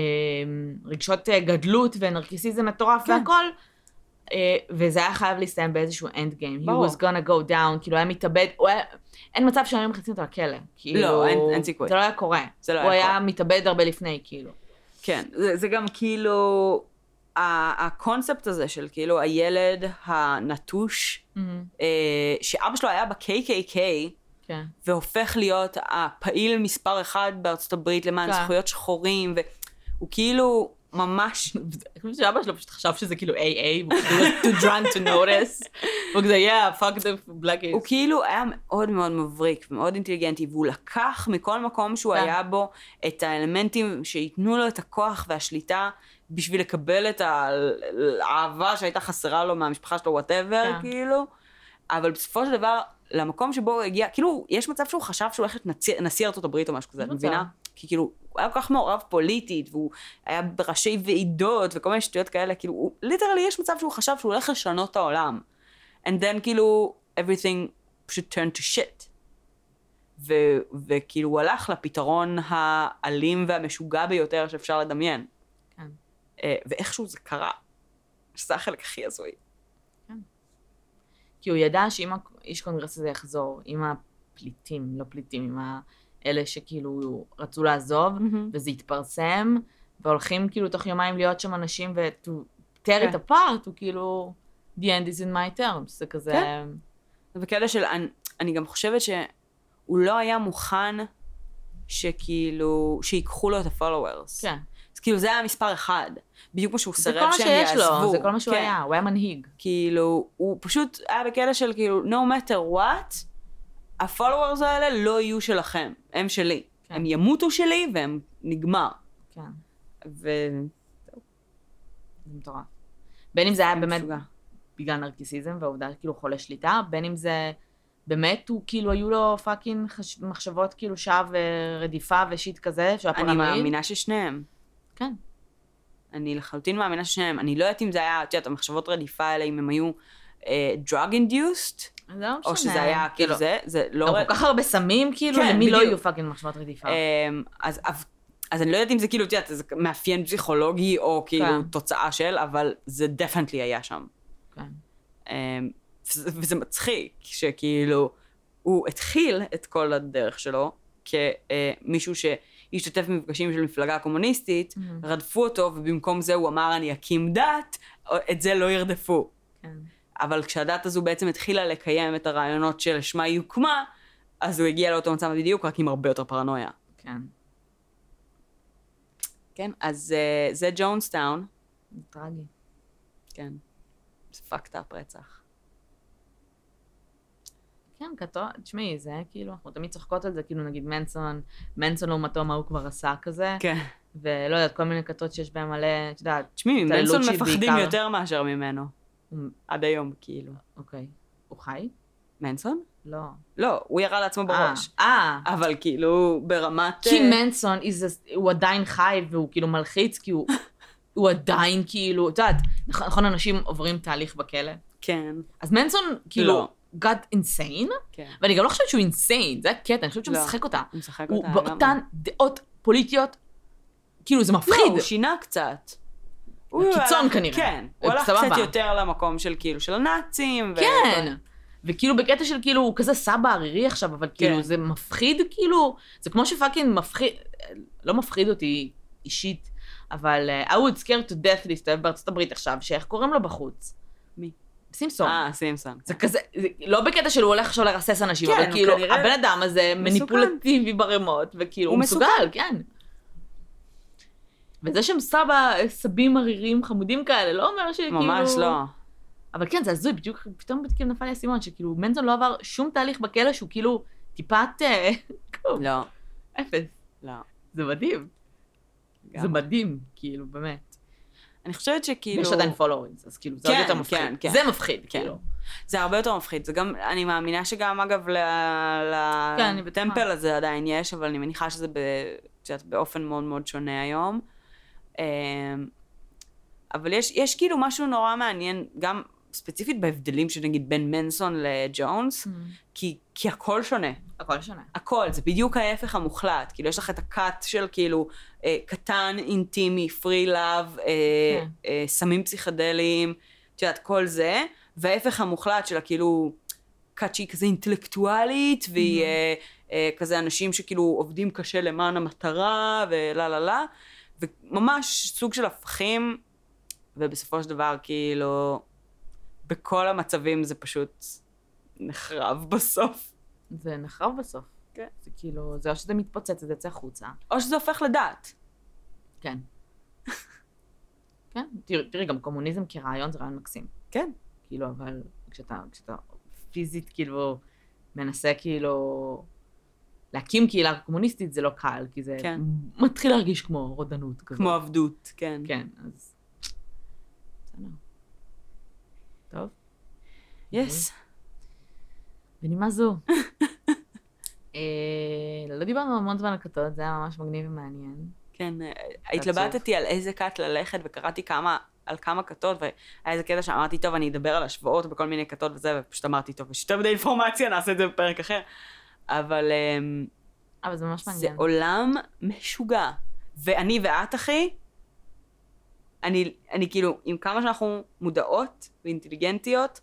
רגשות אה, גדלות ונרקיסיזם מטורף כן. והכל, אה, וזה היה חייב להסתיים באיזשהו end game. He ברור. was gonna go down, כאילו היה מתאבד, הוא היה, אין מצב שהיו מכניסים אותו לכלא. כאילו, לא, אין- אין סיכוי. זה לא היה קורה. זה לא הוא היה היה מתאבד הרבה לפני, כאילו. כן, זה, זה גם כאילו, הקונספט הזה של כאילו הילד הנטוש, אה, שאבא שלו היה ב-KKK, כן. והופך להיות הפעיל מספר אחד בארצות הברית למען כן. זכויות שחורים, והוא כאילו ממש, אני חושבת שאבא שלו פשוט חשב שזה כאילו AA, והוא כאילו too drunk to notice. הוא כזה, yeah, fuck the black הוא kids. כאילו היה מאוד מאוד מבריק ומאוד אינטליגנטי, והוא לקח מכל מקום שהוא כן. היה בו את האלמנטים שייתנו לו את הכוח והשליטה בשביל לקבל את האהבה שהייתה חסרה לו מהמשפחה שלו, whatever, כן. כאילו. אבל בסופו של דבר, למקום שבו הוא הגיע, כאילו, יש מצב שהוא חשב שהוא הולך להיות נשיא- ארצות הברית או משהו כזה, את. מבינה? כי כאילו, הוא היה כל כך מעורב פוליטית, והוא היה בראשי ועידות וכל מיני שטויות כאלה, כאילו, הוא, literally יש מצב שהוא חשב שהוא הולך לשנות את העולם. And then כאילו, everything פשוט turn to shit. ו- וכאילו הוא הלך לפתרון האלים והמשוגע ביותר שאפשר לדמיין. כן. אה, ואיכשהו זה קרה. שזה החלק הכי הזוי. כי הוא ידע שאם האיש קונגרס הזה יחזור, עם הפליטים, לא פליטים, עם האלה שכאילו רצו לעזוב, וזה יתפרסם, והולכים כאילו תוך יומיים להיות שם אנשים ו-to tear כן. it apart, הוא כאילו, the end is in my terms, זה כזה... כן. ובקטע של, אני, אני גם חושבת שהוא לא היה מוכן שכאילו, שיקחו לו את ה-followers. כן. אז כאילו זה היה מספר אחד. בדיוק כמו שהוא זה סירב כל מה שהם שיש יעזבו. לו, זה כל מה שהוא כן. היה, הוא היה מנהיג. כאילו, הוא פשוט היה בקטע של כאילו, no matter what, ה-followers האלה לא יהיו שלכם, הם שלי. כן. הם ימותו שלי והם נגמר. כן, ו... זה מטורף. בין אם זה היה באמת משוגע. בגלל נרקיסיזם והעובדה כאילו חולה שליטה, בין אם זה באמת הוא כאילו היו לו fucking חש... מחשבות כאילו שווא ורדיפה ו shit כזה, שהוא היה אני פרנואיד. מאמינה ששניהם. כן. אני לחלוטין מאמינה ששניהם. אני לא יודעת אם זה היה, את יודעת, המחשבות רדיפה האלה, אם הם היו אה, drug induced, זה לא משנה. או שזה היה כאילו זה, זה לא... כל כך הרבה סמים, כאילו, כן, למי לא. יהיו fucking מחשבות רדיפה? אמ, אז, אני לא יודעת אם זה כאילו, את יודעת, זה מאפיין פסיכולוגי או כאילו כן. תוצאה של, אבל זה definitely היה שם. כן. אמ, וזה, מצחיק, שכאילו, הוא התחיל את כל הדרך שלו כמישהו שהשתתף במפגשים של מפלגה קומוניסטית, Mhm. רדפו אותו, ובמקום זה הוא אמר, אני אקים דת, את זה לא ירדפו. כן. אבל כשהדת הזו בעצם התחילה לקיים את הרעיונות שלשמה היא הוקמה, אז הוא הגיע לאותו מצב בדיוק, רק עם הרבה יותר פרנויה. כן. כן, אז uh, זה ג'ונסטאון. טרגי. כן. זה fucked up רצח. כן, כתוב, תשמעי, זה כאילו, אנחנו תמיד צוחקות על זה, כאילו נגיד מנסון, מנסון לעומתו מה הוא כבר עשה כזה, כן. ולא יודעת, כל מיני כתות שיש בהם מלא, את יודעת, תשמעי, מנסון מפחדים בעיקר- יותר מאשר ממנו. הוא- עד היום, כאילו. אוקיי. הוא חי? מנסון? לא. לא, הוא ירה לעצמו אה, בראש. אה. אבל כאילו, ברמת... כי אה, מנסון, הוא עדיין חי והוא כאילו מלחיץ, כי הוא... הוא עדיין כאילו, את יודעת, נכון, אנשים עוברים תהליך בכלא. כן. אז מנסון, כאילו, לא. got insane, כן. ואני גם לא חושבת שהוא insane, זה הקטע, אני חושבת שהוא לא. משחק אותה. הוא משחק הוא אותה. לגמרי. באותן דעות פוליטיות, כאילו, זה לא, מפחיד. הוא שינה קצת. הלך- כנראה. כן. הוא הלך סבבה. קצת יותר למקום של כאילו, של הנאצים. ו- כן. וכאילו בקטע של כאילו, הוא כזה סבא ערירי עכשיו, אבל כאילו, כן. זה מפחיד, כאילו, זה כמו שפאקינג מפחיד, לא מפחיד אותי אישית, אבל uh, I would scare to death להסתובב בארצות הברית עכשיו, שאיך קוראים לו בחוץ? מי? סימפסון. אה, סימפסון. זה כזה, זה לא בקטע של הוא הולך עכשיו לרסס אנשים, כן, אבל כאילו, כנראה הבן אדם הזה מסוכן. מניפולטיבי ברמות, וכאילו, הוא הוא מסוגל. כן. וזה שהם סבא, סבים עריריים חמודים כאלה, לא אומר שכאילו... ממש לא. אבל כן, זה הזוי, בדיוק, פתאום כאילו נפל לי האסימון, שכאילו מנזון לא עבר שום תהליך בכלא שהוא כאילו טיפת... אה, לא. אפס. לא. זה מדהים. זה. מדהים, כאילו, באמת. אני חושבת שכאילו... יש עדיין פולורינס, אז כאילו, זה עוד כן, יותר מפחיד. כן, כן. זה מפחיד, כן. כאילו. זה הרבה יותר מפחיד. זה גם, אני מאמינה שגם, אגב, ל- כן. לטמפל הזה עדיין יש, אבל אני מניחה שזה ב, את יודעת, באופן מאוד מאוד שונה היום. אמ, אבל יש, יש כאילו משהו נורא מעניין, גם ספציפית בהבדלים שנגיד בין מנסון לג'ונס, כי, כי הכל שונה. הכל שונה. הכל, זה בדיוק ההפך המוחלט. כאילו, יש לך את הקאט של כאילו אה, קטן, אינטימי, פרי לאב, אה, כן. אה, סמים פסיכדליים, את יודעת, כל זה, וההפך המוחלט של הכאילו קאט שהיא כזה אינטלקטואלית, והיא אה, אה, כזה אנשים שכאילו עובדים קשה למען המטרה, ולה לה לה, וממש סוג של הפכים, ובסופו של דבר, כאילו, בכל המצבים זה פשוט נחרב בסוף. זה נחרב בסוף. כן. זה כאילו, זה או שזה מתפוצץ, זה יוצא החוצה. או שזה הופך לדת. כן. כן, תראי, תראי, גם קומוניזם כרעיון זה רעיון מקסים. כן. כאילו, אבל כשאתה, כשאתה פיזית כאילו מנסה כאילו להקים קהילה קומוניסטית זה לא קל, כי זה כן. מתחיל להרגיש כמו רודנות כזאת. כמו עבדות, כן. כן, אז... בסדר. טוב, יס. בנימה זו. אה, לא דיברנו המון זמן על כתות, זה היה ממש מגניב ומעניין. כן, אה, התלבטתי על איזה כת ללכת, וקראתי כמה, על כמה כתות, והיה איזה קטע שאמרתי, טוב, אני אדבר על השוואות בכל מיני כתות וזה, ופשוט אמרתי, טוב, יש יותר מדי אינפורמציה, נעשה את זה בפרק אחר. אבל אמ, אבל זה ממש זה מעניין. עולם משוגע. ואני ואת, אחי, אני, אני כאילו, עם כמה שאנחנו מודעות ואינטליגנטיות,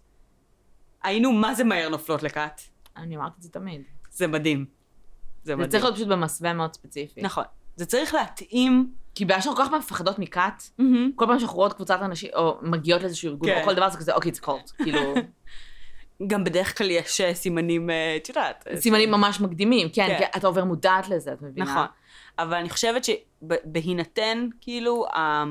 היינו מה זה מהר נופלות לכת. אני אמרתי את זה תמיד. זה מדהים. זה זה מדהים. צריך להיות פשוט במסווה מאוד ספציפי. נכון. זה צריך להתאים. כי בגלל שאנחנו כל כך מפחדות מכת, כל פעם שאנחנו רואות קבוצת אנשים, או מגיעות לאיזשהו ארגון, כן. או כל דבר זה כזה, אוקיי, זה קולט. כאילו, גם בדרך כלל יש אה, סימנים, אה, את יודעת. אה, סימנים ממש מקדימים, כן, כן. אתה עובר מודעת לזה, את מבינה? נכון. אבל אני חושבת שבהינתן, כאילו, ה-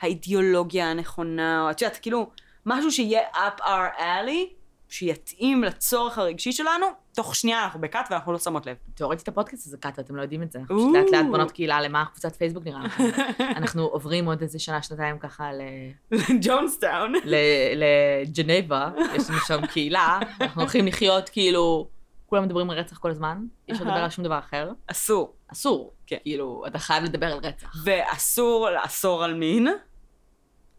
האידיאולוגיה הנכונה, או את יודעת, כאילו, משהו שיהיה up our alley, שיתאים לצורך הרגשי שלנו, תוך שנייה אנחנו בכת ואנחנו לא שמות לב. תיאורטית הפודקאסט הזה קאטה, אתם לא יודעים את זה. אנחנו לאט לאט בונות קהילה למה קבוצת פייסבוק נראה לכם. אנחנו עוברים עוד איזה שנה, שנתיים ככה ל- ג'ונסטאון. ל- לג'נבה, יש לנו שם קהילה, אנחנו הולכים לחיות כאילו, כולם מדברים על רצח כל הזמן, אי אפשר. לדבר על שום דבר אחר. אסור. אסור. כן. כאילו, אתה חייב לדבר על רצח. ואסור לאסור על מין.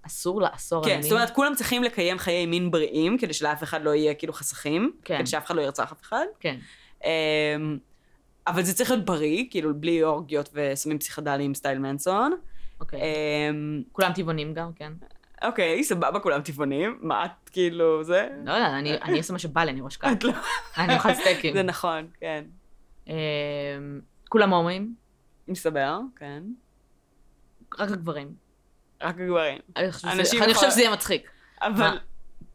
אסור לאסור על כן, מין. זאת אומרת, כולם צריכים לקיים חיי מין בריאים, כדי שלאף אחד לא יהיה כאילו חסכים. כן. כדי שאף אחד לא ירצח אף אחד. כן. אמ, אבל זה צריך להיות בריא, כאילו בלי אורגיות וסמים פסיכדליים סטייל מנסון. אוקיי. אמ, כולם טבעונים גם, כן. אוקיי, סבבה, כולם טבעונים. מה את כאילו זה? לא יודע, אני אני אעשה מה שבא לי, אני ראש. את לא... אני אוכל סטייקים. זה נכון, כן. אמ, כולם הומואים, מסתבר, כן. רק הגברים. רק הגברים. אני חושבת שזה- יהיה מצחיק. אבל?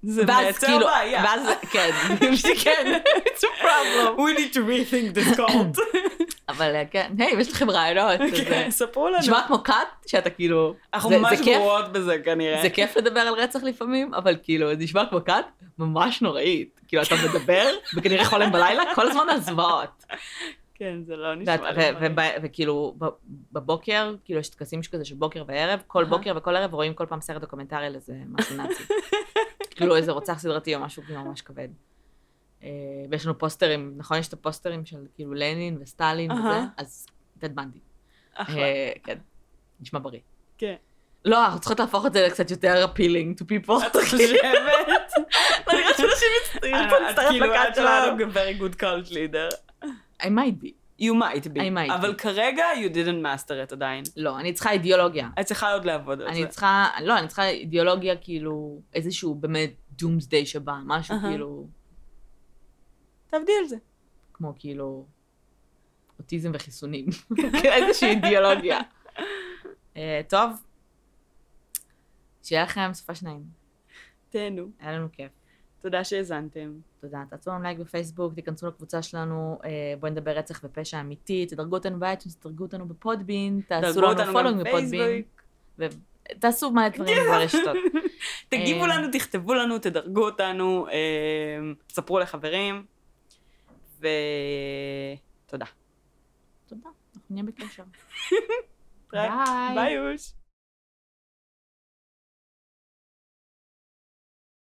זה מייצר כאילו, בעיה. ואז, כן, כן, it's a problem. We need to rethink this cult. אבל אה, כן, היי, יש לכם רעיונות, כן, אה, ספרו לנו. נשמע כמו cult, שאתה כאילו, אנחנו ממש גרועות בזה כנראה. זה כיף לדבר על רצח לפעמים, אבל כאילו, זה נשמע כמו cult ממש נוראית. כאילו, אתה מדבר, וכנראה חולם בלילה, כל הזמן על זוועות. כן, זה לא נשמע לי. וכאילו, בבוקר, כאילו, יש טקסים כזה של בוקר וערב, כל. בוקר וכל ערב רואים כל פעם סרט דוקומנטרי על איזה משהו נאצי. כאילו, איזה רוצח סדרתי או משהו כאילו ממש כבד. אה, ויש לנו פוסטרים, נכון? יש את הפוסטרים של כאילו לנין וסטלין וזה. אז דד בנדי. אחלה. אה, כן, נשמע בריא. כן. לא, אנחנו צריכות להפוך את זה לקצת יותר appealing to people. את חושבת? אני חושבת שאנשים יצטרכו את להצטרף כאילו, לקאט את לא שלנו. very good cult leader. I might be. You might be. I might אבל be. כרגע you didn't master it עדיין. לא, אני צריכה אידיאולוגיה. את צריכה עוד לעבוד על אני זה. צריכה, לא, אני צריכה אידיאולוגיה כאילו, איזשהו באמת דומסדיי שבא, משהו אהה. כאילו, תעבדי על זה. כמו כאילו, אוטיזם וחיסונים. איזושהי אידיאולוגיה. אה, טוב, שיהיה לכם סופ"ש נעים. תהנו. היה לנו כיף. תודה שהאזנתם. תודה. תעשו לנו לייק בפייסבוק, תיכנסו לקבוצה שלנו, אה, בואי נדבר רצח ופשע אמיתי, תדרגו אותנו ב iTunes, תדרגו אותנו ב Podbean, תעשו לנו following ב Podbean, בפייסבוק. ותעשו מלא דברים ברשתות. תגיבו אה, לנו, תכתבו לנו, תדרגו אותנו, אה, תספרו לחברים. ותודה. תודה, אנחנו נהיה בקשר. ביי. ביי. יוש.